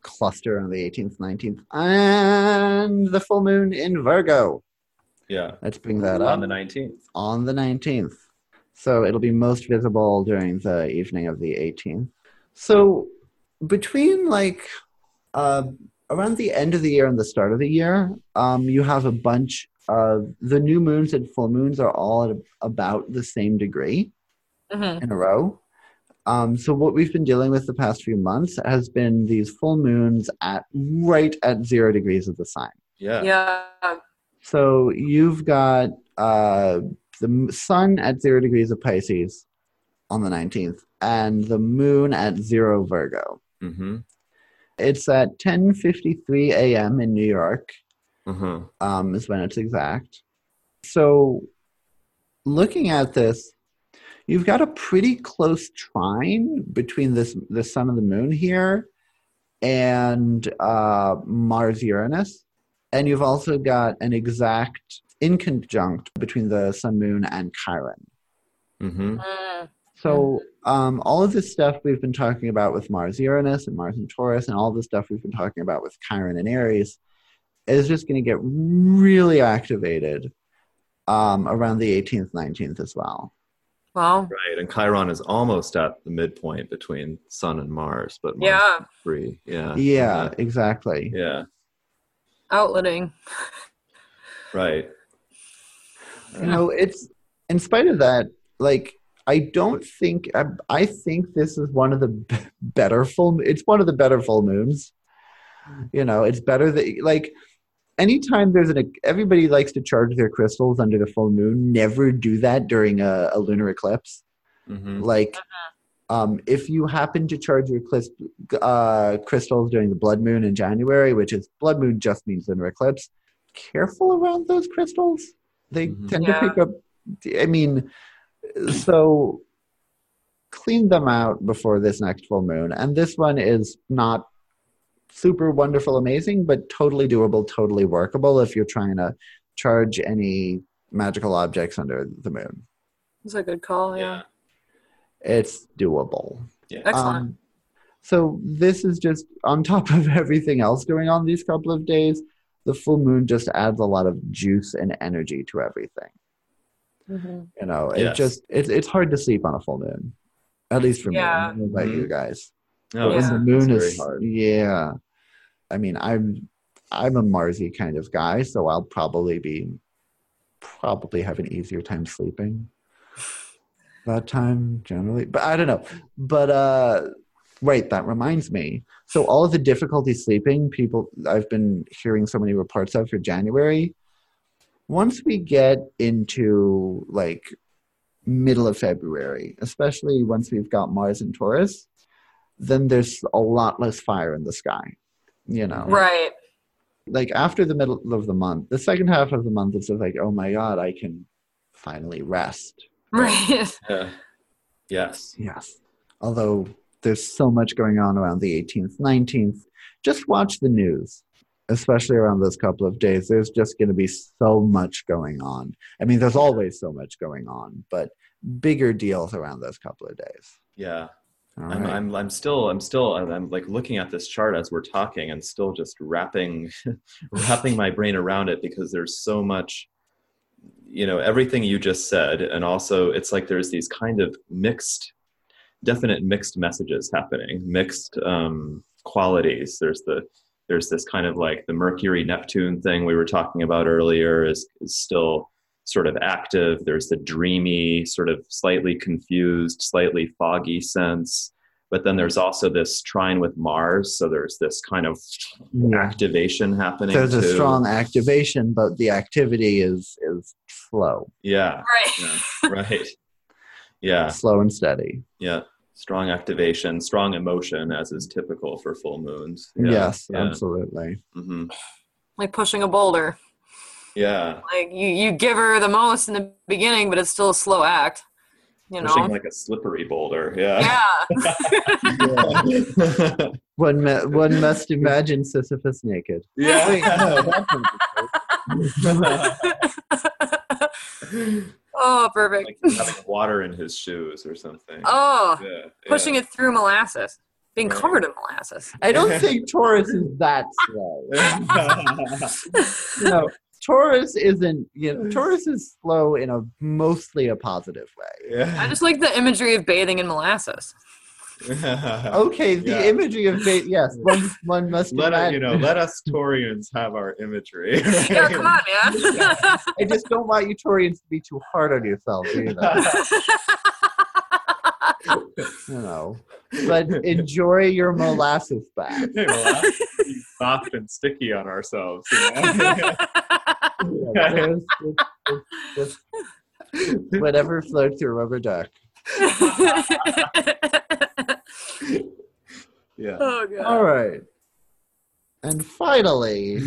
cluster on the 18th, 19th, and the full moon in Virgo. Yeah. Let's bring that up On the 19th. on the 19th. So it'll be most visible during the evening of the 18th. So between like uh, around the end of the year and the start of the year, um, you have a bunch of the new moons and full moons are all at about the same degree Mhm. in a row. Um, so what we've been dealing with the past few months has been these full moons at right at zero degrees of the sign. Yeah. Yeah. So you've got uh, the sun at zero degrees of Pisces on the 19th, and the moon at zero Virgo. Mm-hmm. It's at 10:53 a.m. in New York. Uh-huh. um, is when it's exact. So, looking at this, you've got a pretty close trine between this the sun and the moon here, and uh, Mars Uranus, and you've also got an exact inconjunct between the sun moon and Chiron. Mm-hmm. Mm. So um, all of this stuff we've been talking about with Mars Uranus and Mars and Taurus, and all the stuff we've been talking about with Chiron and Aries, is just going to get really activated um, around the 18th, 19th as well. Well, Right. And Chiron is almost at the midpoint between Sun and Mars, but Mars yeah. is free. Yeah. Yeah, exactly. Yeah. Outletting. Right. You know, it's in spite of that, like I don't think I, I think this is one of the b- better full. It's one of the better full moons. You know, it's better that like anytime there's an everybody likes to charge their crystals under the full moon. Never do that during a, a lunar eclipse. Mm-hmm. Like, um, if you happen to charge your clis- uh, crystals during the blood moon in January, which is blood moon just means lunar eclipse, careful around those crystals. They Mhm. tend Yeah. to pick up. I mean, so clean them out before this next full moon. And this one is not super wonderful, amazing, but totally doable, totally workable if you're trying to charge any magical objects under the moon. That's a good call. Yeah. It's doable. Yeah. Excellent. Um, so this is just on top of everything else going on these couple of days. The full moon just adds a lot of juice and energy to everything. Mhm. You know, it Yes. just it's it's hard to sleep on a full moon, at least for Yeah. me. I don't know about you guys. When it's, the moon is hard. yeah. I mean, I'm I'm a Marsy kind of guy, so I'll probably be probably have an easier time sleeping that time generally. But I don't know. But uh wait, that reminds me. So all of the difficulty sleeping people I've been hearing so many reports of for January. Once we get into like middle of February, especially once we've got Mars and Taurus, then there's a lot less fire in the sky. You know, Right. like after the middle of the month, the second half of the month, it's just like, oh my god, I can finally rest. Right. Yeah. Yes. Yes. Although there's so much going on around the 18th, 19th, just watch the news, especially around those couple of days. There's just going to be so much going on. I mean, there's always so much going on, but bigger deals around those couple of days. Yeah. I'm. I'm, I'm still, I'm still, I'm, I'm like looking at this chart as we're talking and still just wrapping, wrapping my brain around it because there's so much, you know, everything you just said. And also it's like there's these kind of mixed, definite mixed messages happening, mixed um, qualities. There's the, there's this kind of like the Mercury Neptune thing we were talking about earlier is, is still sort of active. There's the dreamy, sort of slightly confused, slightly foggy sense. But then there's also this trine with Mars. So there's this kind of Yeah. activation happening. There's a strong activation, but the activity is is slow, Yeah. Right. Yeah. Right. Yeah. slow and steady. Yeah. Strong activation, strong emotion, as is typical for full moons. Yeah. yes, Yeah. absolutely. hmm Like pushing a boulder. Yeah. Like you, you give her the most in the beginning, but it's still a slow act. You know. Pushing like a slippery boulder. Yeah. yeah. One me- one must imagine Sisyphus naked. yeah. Wait, no, oh, perfect. like having water in his shoes or something. oh, Yeah, pushing yeah. it through molasses, being covered in molasses. I don't think Taurus is that slow. you know, Taurus isn't. You know, Taurus is slow in a mostly a positive way. I just like the imagery of bathing in molasses. Okay, the Yeah. imagery of ba- yes, one one must let us, you know, let us Taurians have our imagery. Yeah, come on, man. I just don't want you Taurians to be too hard on yourselves either. you know, but enjoy your molasses bath. Hey, well, that's pretty soft and sticky on ourselves. You know? Yeah, there's- it's- it's whatever floats your rubber duck. yeah. oh god. All right. And finally,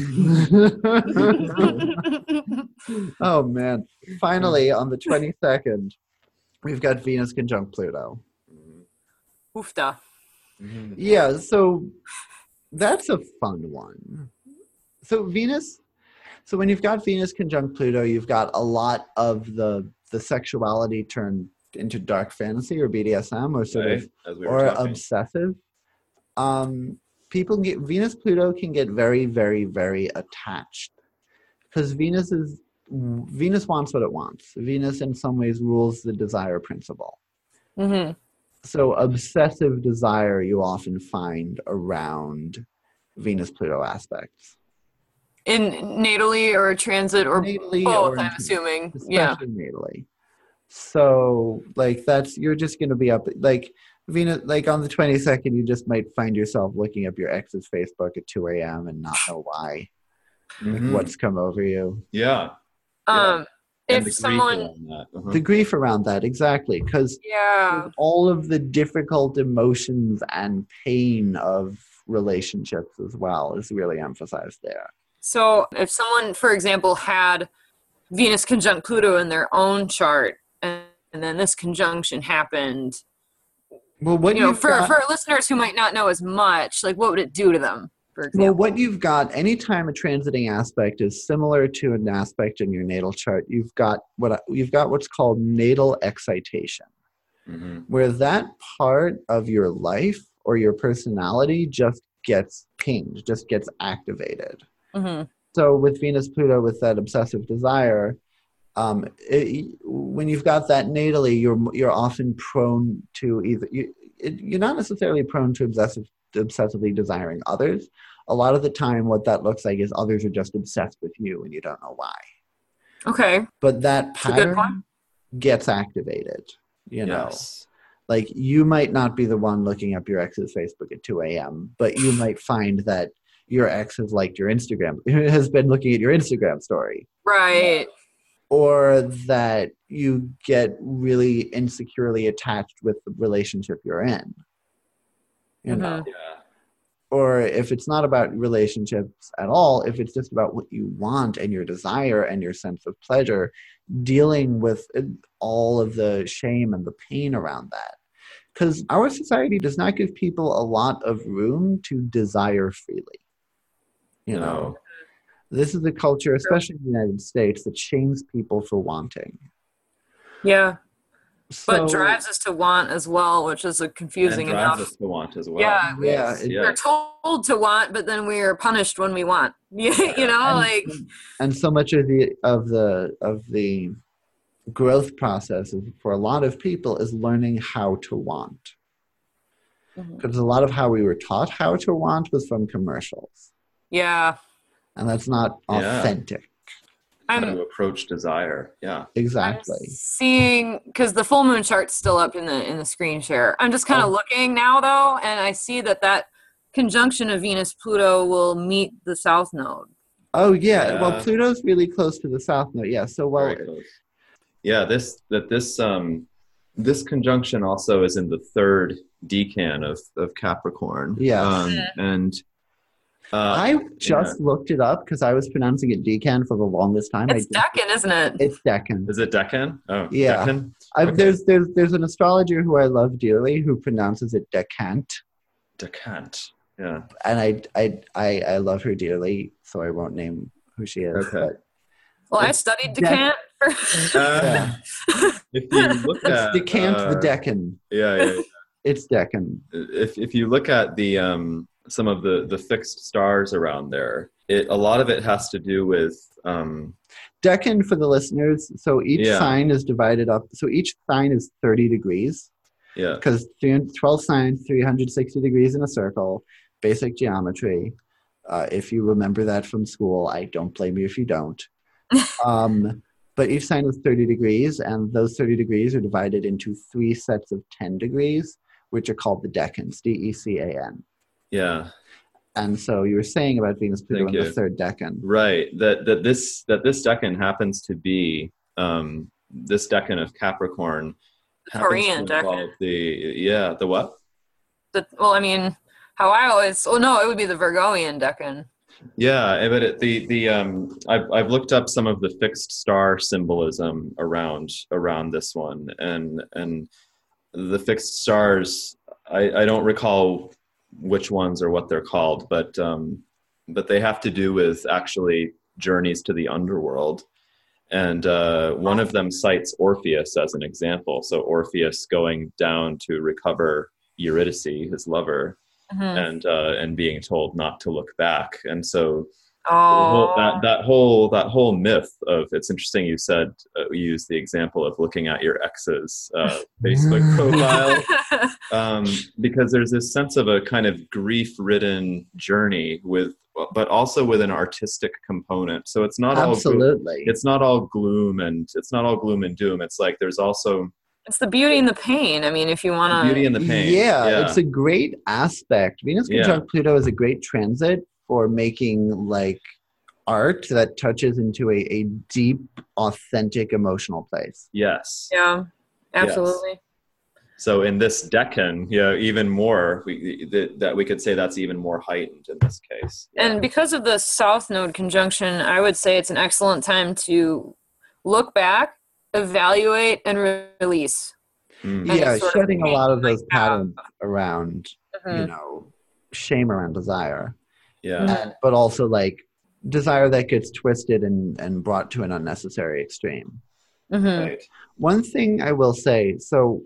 oh man, finally on the 22nd, we've got Venus conjunct Pluto. Oofda. Mhm. Yeah, so that's a fun one. So Venus, so when you've got Venus conjunct Pluto, you've got a lot of the the sexuality turned into dark fantasy or BDSM or sort of Right, as we or talking. obsessive. Um, people get Venus Pluto can get very, very, very attached because Venus is Venus wants what it wants. Venus, in some ways, rules the desire principle. hmm So, obsessive desire you often find around Venus Pluto aspects, In natally or transit or Natally both, or I'm assuming. especially Yeah. natally. So, like that's you're just going to be up like Venus, like on the 22nd, you just might find yourself looking up your ex's Facebook at 2 a.m. and not know why. Like, Mhm. what's come over you? Yeah. Um, And if the someone. Uh-huh. The grief around that, exactly, because yeah, all of the difficult emotions and pain of relationships as well is really emphasized there. So if someone, for example, had Venus conjunct Pluto in their own chart, and, and then this conjunction happened, Well, what you know, for, got- for listeners who might not know as much, like what would it do to them? for example. Well, what you've got, anytime a transiting aspect is similar to an aspect in your natal chart, you've got what you've got what's called natal excitation, hmm where that part of your life or your personality just gets pinged, just gets activated. Mhm. So with Venus Pluto, with that obsessive desire, um, it, when you've got that natally, you're you're often prone to either you, it, you're not necessarily prone to obsessive obsessively desiring others. A lot of the time, what that looks like is others are just obsessed with you, and you don't know why. Okay. But that pattern gets activated. You know, Yes. like you might not be the one looking up your ex's Facebook at 2 a.m., but you might find that your ex has liked your Instagram, has been looking at your Instagram story, Right. or that you get really insecurely attached with the relationship you're in. You know, Mhm. Yeah. or if it's not about relationships at all, if it's just about what you want and your desire and your sense of pleasure, dealing with all of the shame and the pain around that. Because our society does not give people a lot of room to desire freely. You know, this is a culture, especially in the United States, that shames people for wanting. Yeah. But drives us to want as well, which is a confusing and drives enough. us to want as well. Yeah. Yeah, it- Yeah. We're told to want, but then we're punished when we want. you know, and, like and so much of the of the of the growth process for a lot of people is learning how to want Mhm. because a lot of how we were taught how to want was from commercials yeah. and that's not Yeah. authentic How I'm to approach desire. Yeah. I'm exactly seeing because the full moon chart's still up in the in the screen share. I'm just kind of Oh. looking now though, and I see that that conjunction of Venus Pluto will meet the South Node. oh yeah, Yeah. well pluto's really close to the south node yeah so well Yeah, this that this um this conjunction also is in the third decan of of Capricorn. Yeah. Um, and uh, i just looked it up because i was pronouncing it decan for the longest time It's just- Decan, isn't it? it's decan is it Decan? Oh, Yeah. Decan. I've, Okay. there's there's there's an astrologer who i love dearly who pronounces it decant Decant. Yeah. and I, I I I love her dearly, so I won't name who she is. Okay. Well, I studied Dec- Decant. For, Uh, Yeah. if you look at it's decant uh, the Deccan. Yeah, yeah. It's Deccan. if if you look at the um, some of the the fixed stars around there, it a lot of it has to do with um, Deccan for the listeners. So each Yeah. sign is divided up. So each sign is 30 degrees yeah because 12 signs, 360 degrees in a circle, basic geometry. Uh, if you remember that from school, I don't blame you if you don't. um, but each sign is 30 degrees, and those 30 degrees are divided into three sets of 10 degrees, which are called the decans, D E C A N. yeah And so you were saying about Venus Pluto Thank in the third decan. right that that this that this decan happens to be um, this decan of Capricorn. happens Korean decan. The yeah the what? the, well, I mean, how I always. Oh no, it would be the Virgoian Decan. Yeah, eh, but it, the the um, I've I've looked up some of the fixed star symbolism around around this one, and and the fixed stars. I I don't recall which ones or what they're called, but um, but they have to do with actually journeys to the underworld, and uh, one of them cites Orpheus as an example. So Orpheus going down to recover Eurydice, his lover, Mhm. and uh, and being told not to look back. And so whole- Oh, that that whole that whole myth of it's interesting. You said uh, you used the example of looking at your ex's uh, Facebook profile um, because there's this sense of a kind of grief-ridden journey with, but also with an artistic component. So it's not all Absolutely. it's not all gloom and it's not all gloom and doom. It's like there's also it's the beauty and the pain. I mean, if you want to. beauty and the pain. Yeah, it's a great aspect. Venus Yeah. conjunct Pluto is a great transit for making like art that touches into a, a deep, authentic emotional place. yes. Yeah, absolutely. So in this decan, yeah, even more we, that, that we could say that's even more heightened in this case. Yeah. And because of the South Node conjunction, I would say it's an excellent time to look back, evaluate, and re- release. Mm. And yeah, shedding a lot of those patterns around, you Mhm. know, shame around desire. Yeah. and, but also like desire that gets twisted and, and brought to an unnecessary extreme. hmm Right. One thing I will say, so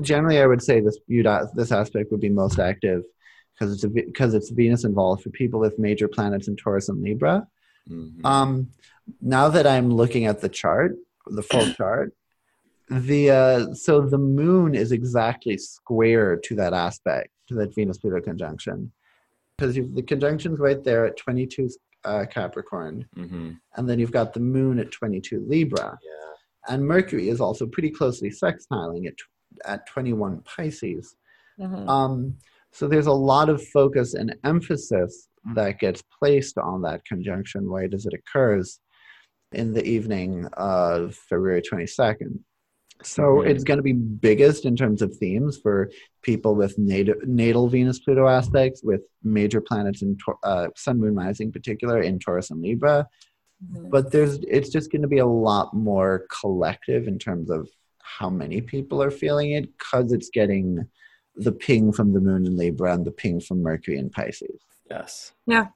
generally I would say this viewed as- this aspect would be most active because it's a, because it's Venus involved for people with major planets in Taurus and Libra. Mhm. Um, now that I'm looking at the chart, the full chart, the uh, so the moon is exactly square to that aspect to that Venus Pluto conjunction because the conjunction's right there at 22 uh, Capricorn, Mhm. and then you've got the moon at 22 Libra, Yeah. and Mercury is also pretty closely sextiling at at 21 Pisces. hmm Um, so there's a lot of focus and emphasis that gets placed on that conjunction right as it occurs in the evening of February 22nd. So it's going to be biggest in terms of themes for people with natal, natal Venus Pluto aspects, with major planets in Tor- uh, Sun, Moon, Rising, in particular in Taurus and Libra. But there's it's just going to be a lot more collective in terms of how many people are feeling it because it's getting the ping from the moon in Libra and the ping from Mercury in Pisces. Yes. Yeah,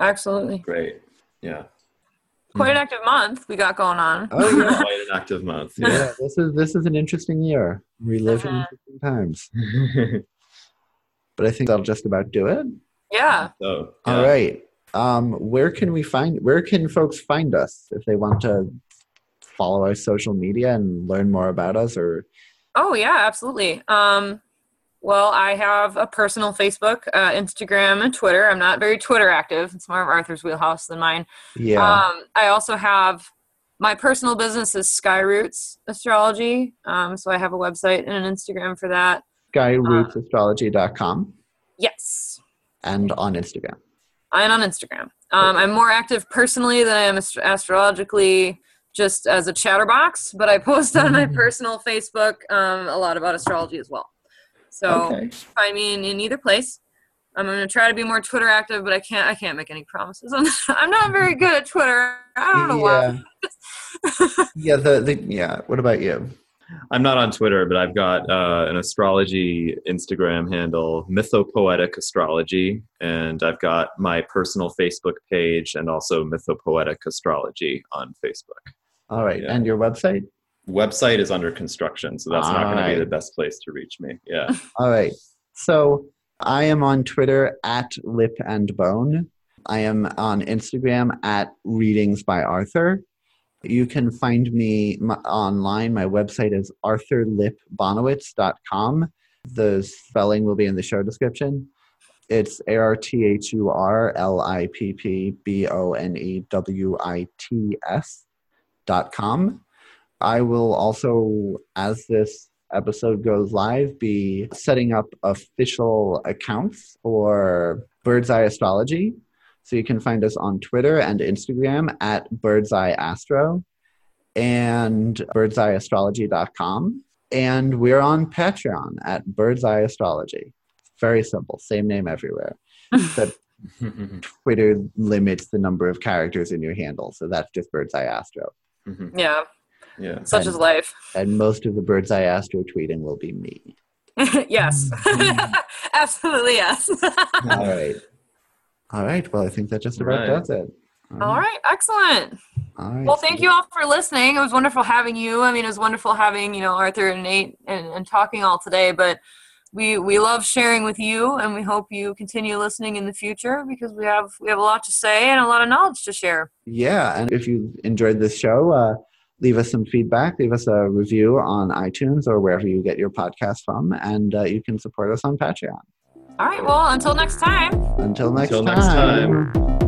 absolutely. Great. Yeah. Quite an active month we got going on. Oh yeah, Quite an active month. Yeah. yeah. This is this is an interesting year. Reliving Mhm. interesting times. But I think that'll just about do it. Yeah. so, All yeah. right. Um, where can we find? Where can folks find us if they want to follow our social media and learn more about us? Or Oh yeah, absolutely. Um, well, I have a personal Facebook, uh, Instagram, and Twitter. I'm not very Twitter active. It's more of Arthur's wheelhouse than mine. yeah, Um, I also have my personal business is Skyroots Astrology. Um, so I have a website and an Instagram for that. skyrootsastrology.com Yes, and on Instagram. and on Instagram. Um, I'm more active personally than I am ast- astrologically, just as a chatterbox. But I post on my personal Facebook um, a lot about astrology as well. So Okay. find me in, in either place. I'm gonna try to be more Twitter active, but I can't. I can't make any promises. I'm not, I'm not very good at Twitter. I don't know why. yeah, the, the yeah. What about you? I'm not on Twitter, but I've got uh, an astrology Instagram handle, Mythopoetic Astrology, and I've got my personal Facebook page and also Mythopoetic Astrology on Facebook. All right, Yeah. and your website? Website is under construction, so that's not going to be the best place to reach me. Yeah. All right. So I am on Twitter at Lip and Bone. I am on Instagram at Readings by Arthur. You can find me online. My website is arthurlippbonewits.com. The spelling will be in the show description. It's A R T H U R L I P P B O N E W I T S dot com. I will also, as this episode goes live, be setting up official accounts for Bird's Eye Astrology. So you can find us on Twitter and Instagram at Bird's Eye Astro and birdseyeastrology.com. And we're on Patreon at Bird's Eye Astrology. Very simple, same name everywhere. But Twitter limits the number of characters in your handle, so that's just Bird's Eye Astro. Mm-hmm. Yeah, yeah. such is life. And most of the Bird's Eye Astro tweeting will be me. yes, absolutely yes. All right. All right. Well, I think that just about Right. does it. all right, excellent. All right. Well, thank you all for listening. It was wonderful having you. I mean, it was wonderful having you know Arthur and Nate and, and talking all today. But we we love sharing with you, and we hope you continue listening in the future because we have we have a lot to say and a lot of knowledge to share. Yeah. And if you enjoyed this show, uh, leave us some feedback. Leave us a review on iTunes or wherever you get your podcast from. And uh, you can support us on Patreon. All right. Well, until next time. Until next Until time. next time.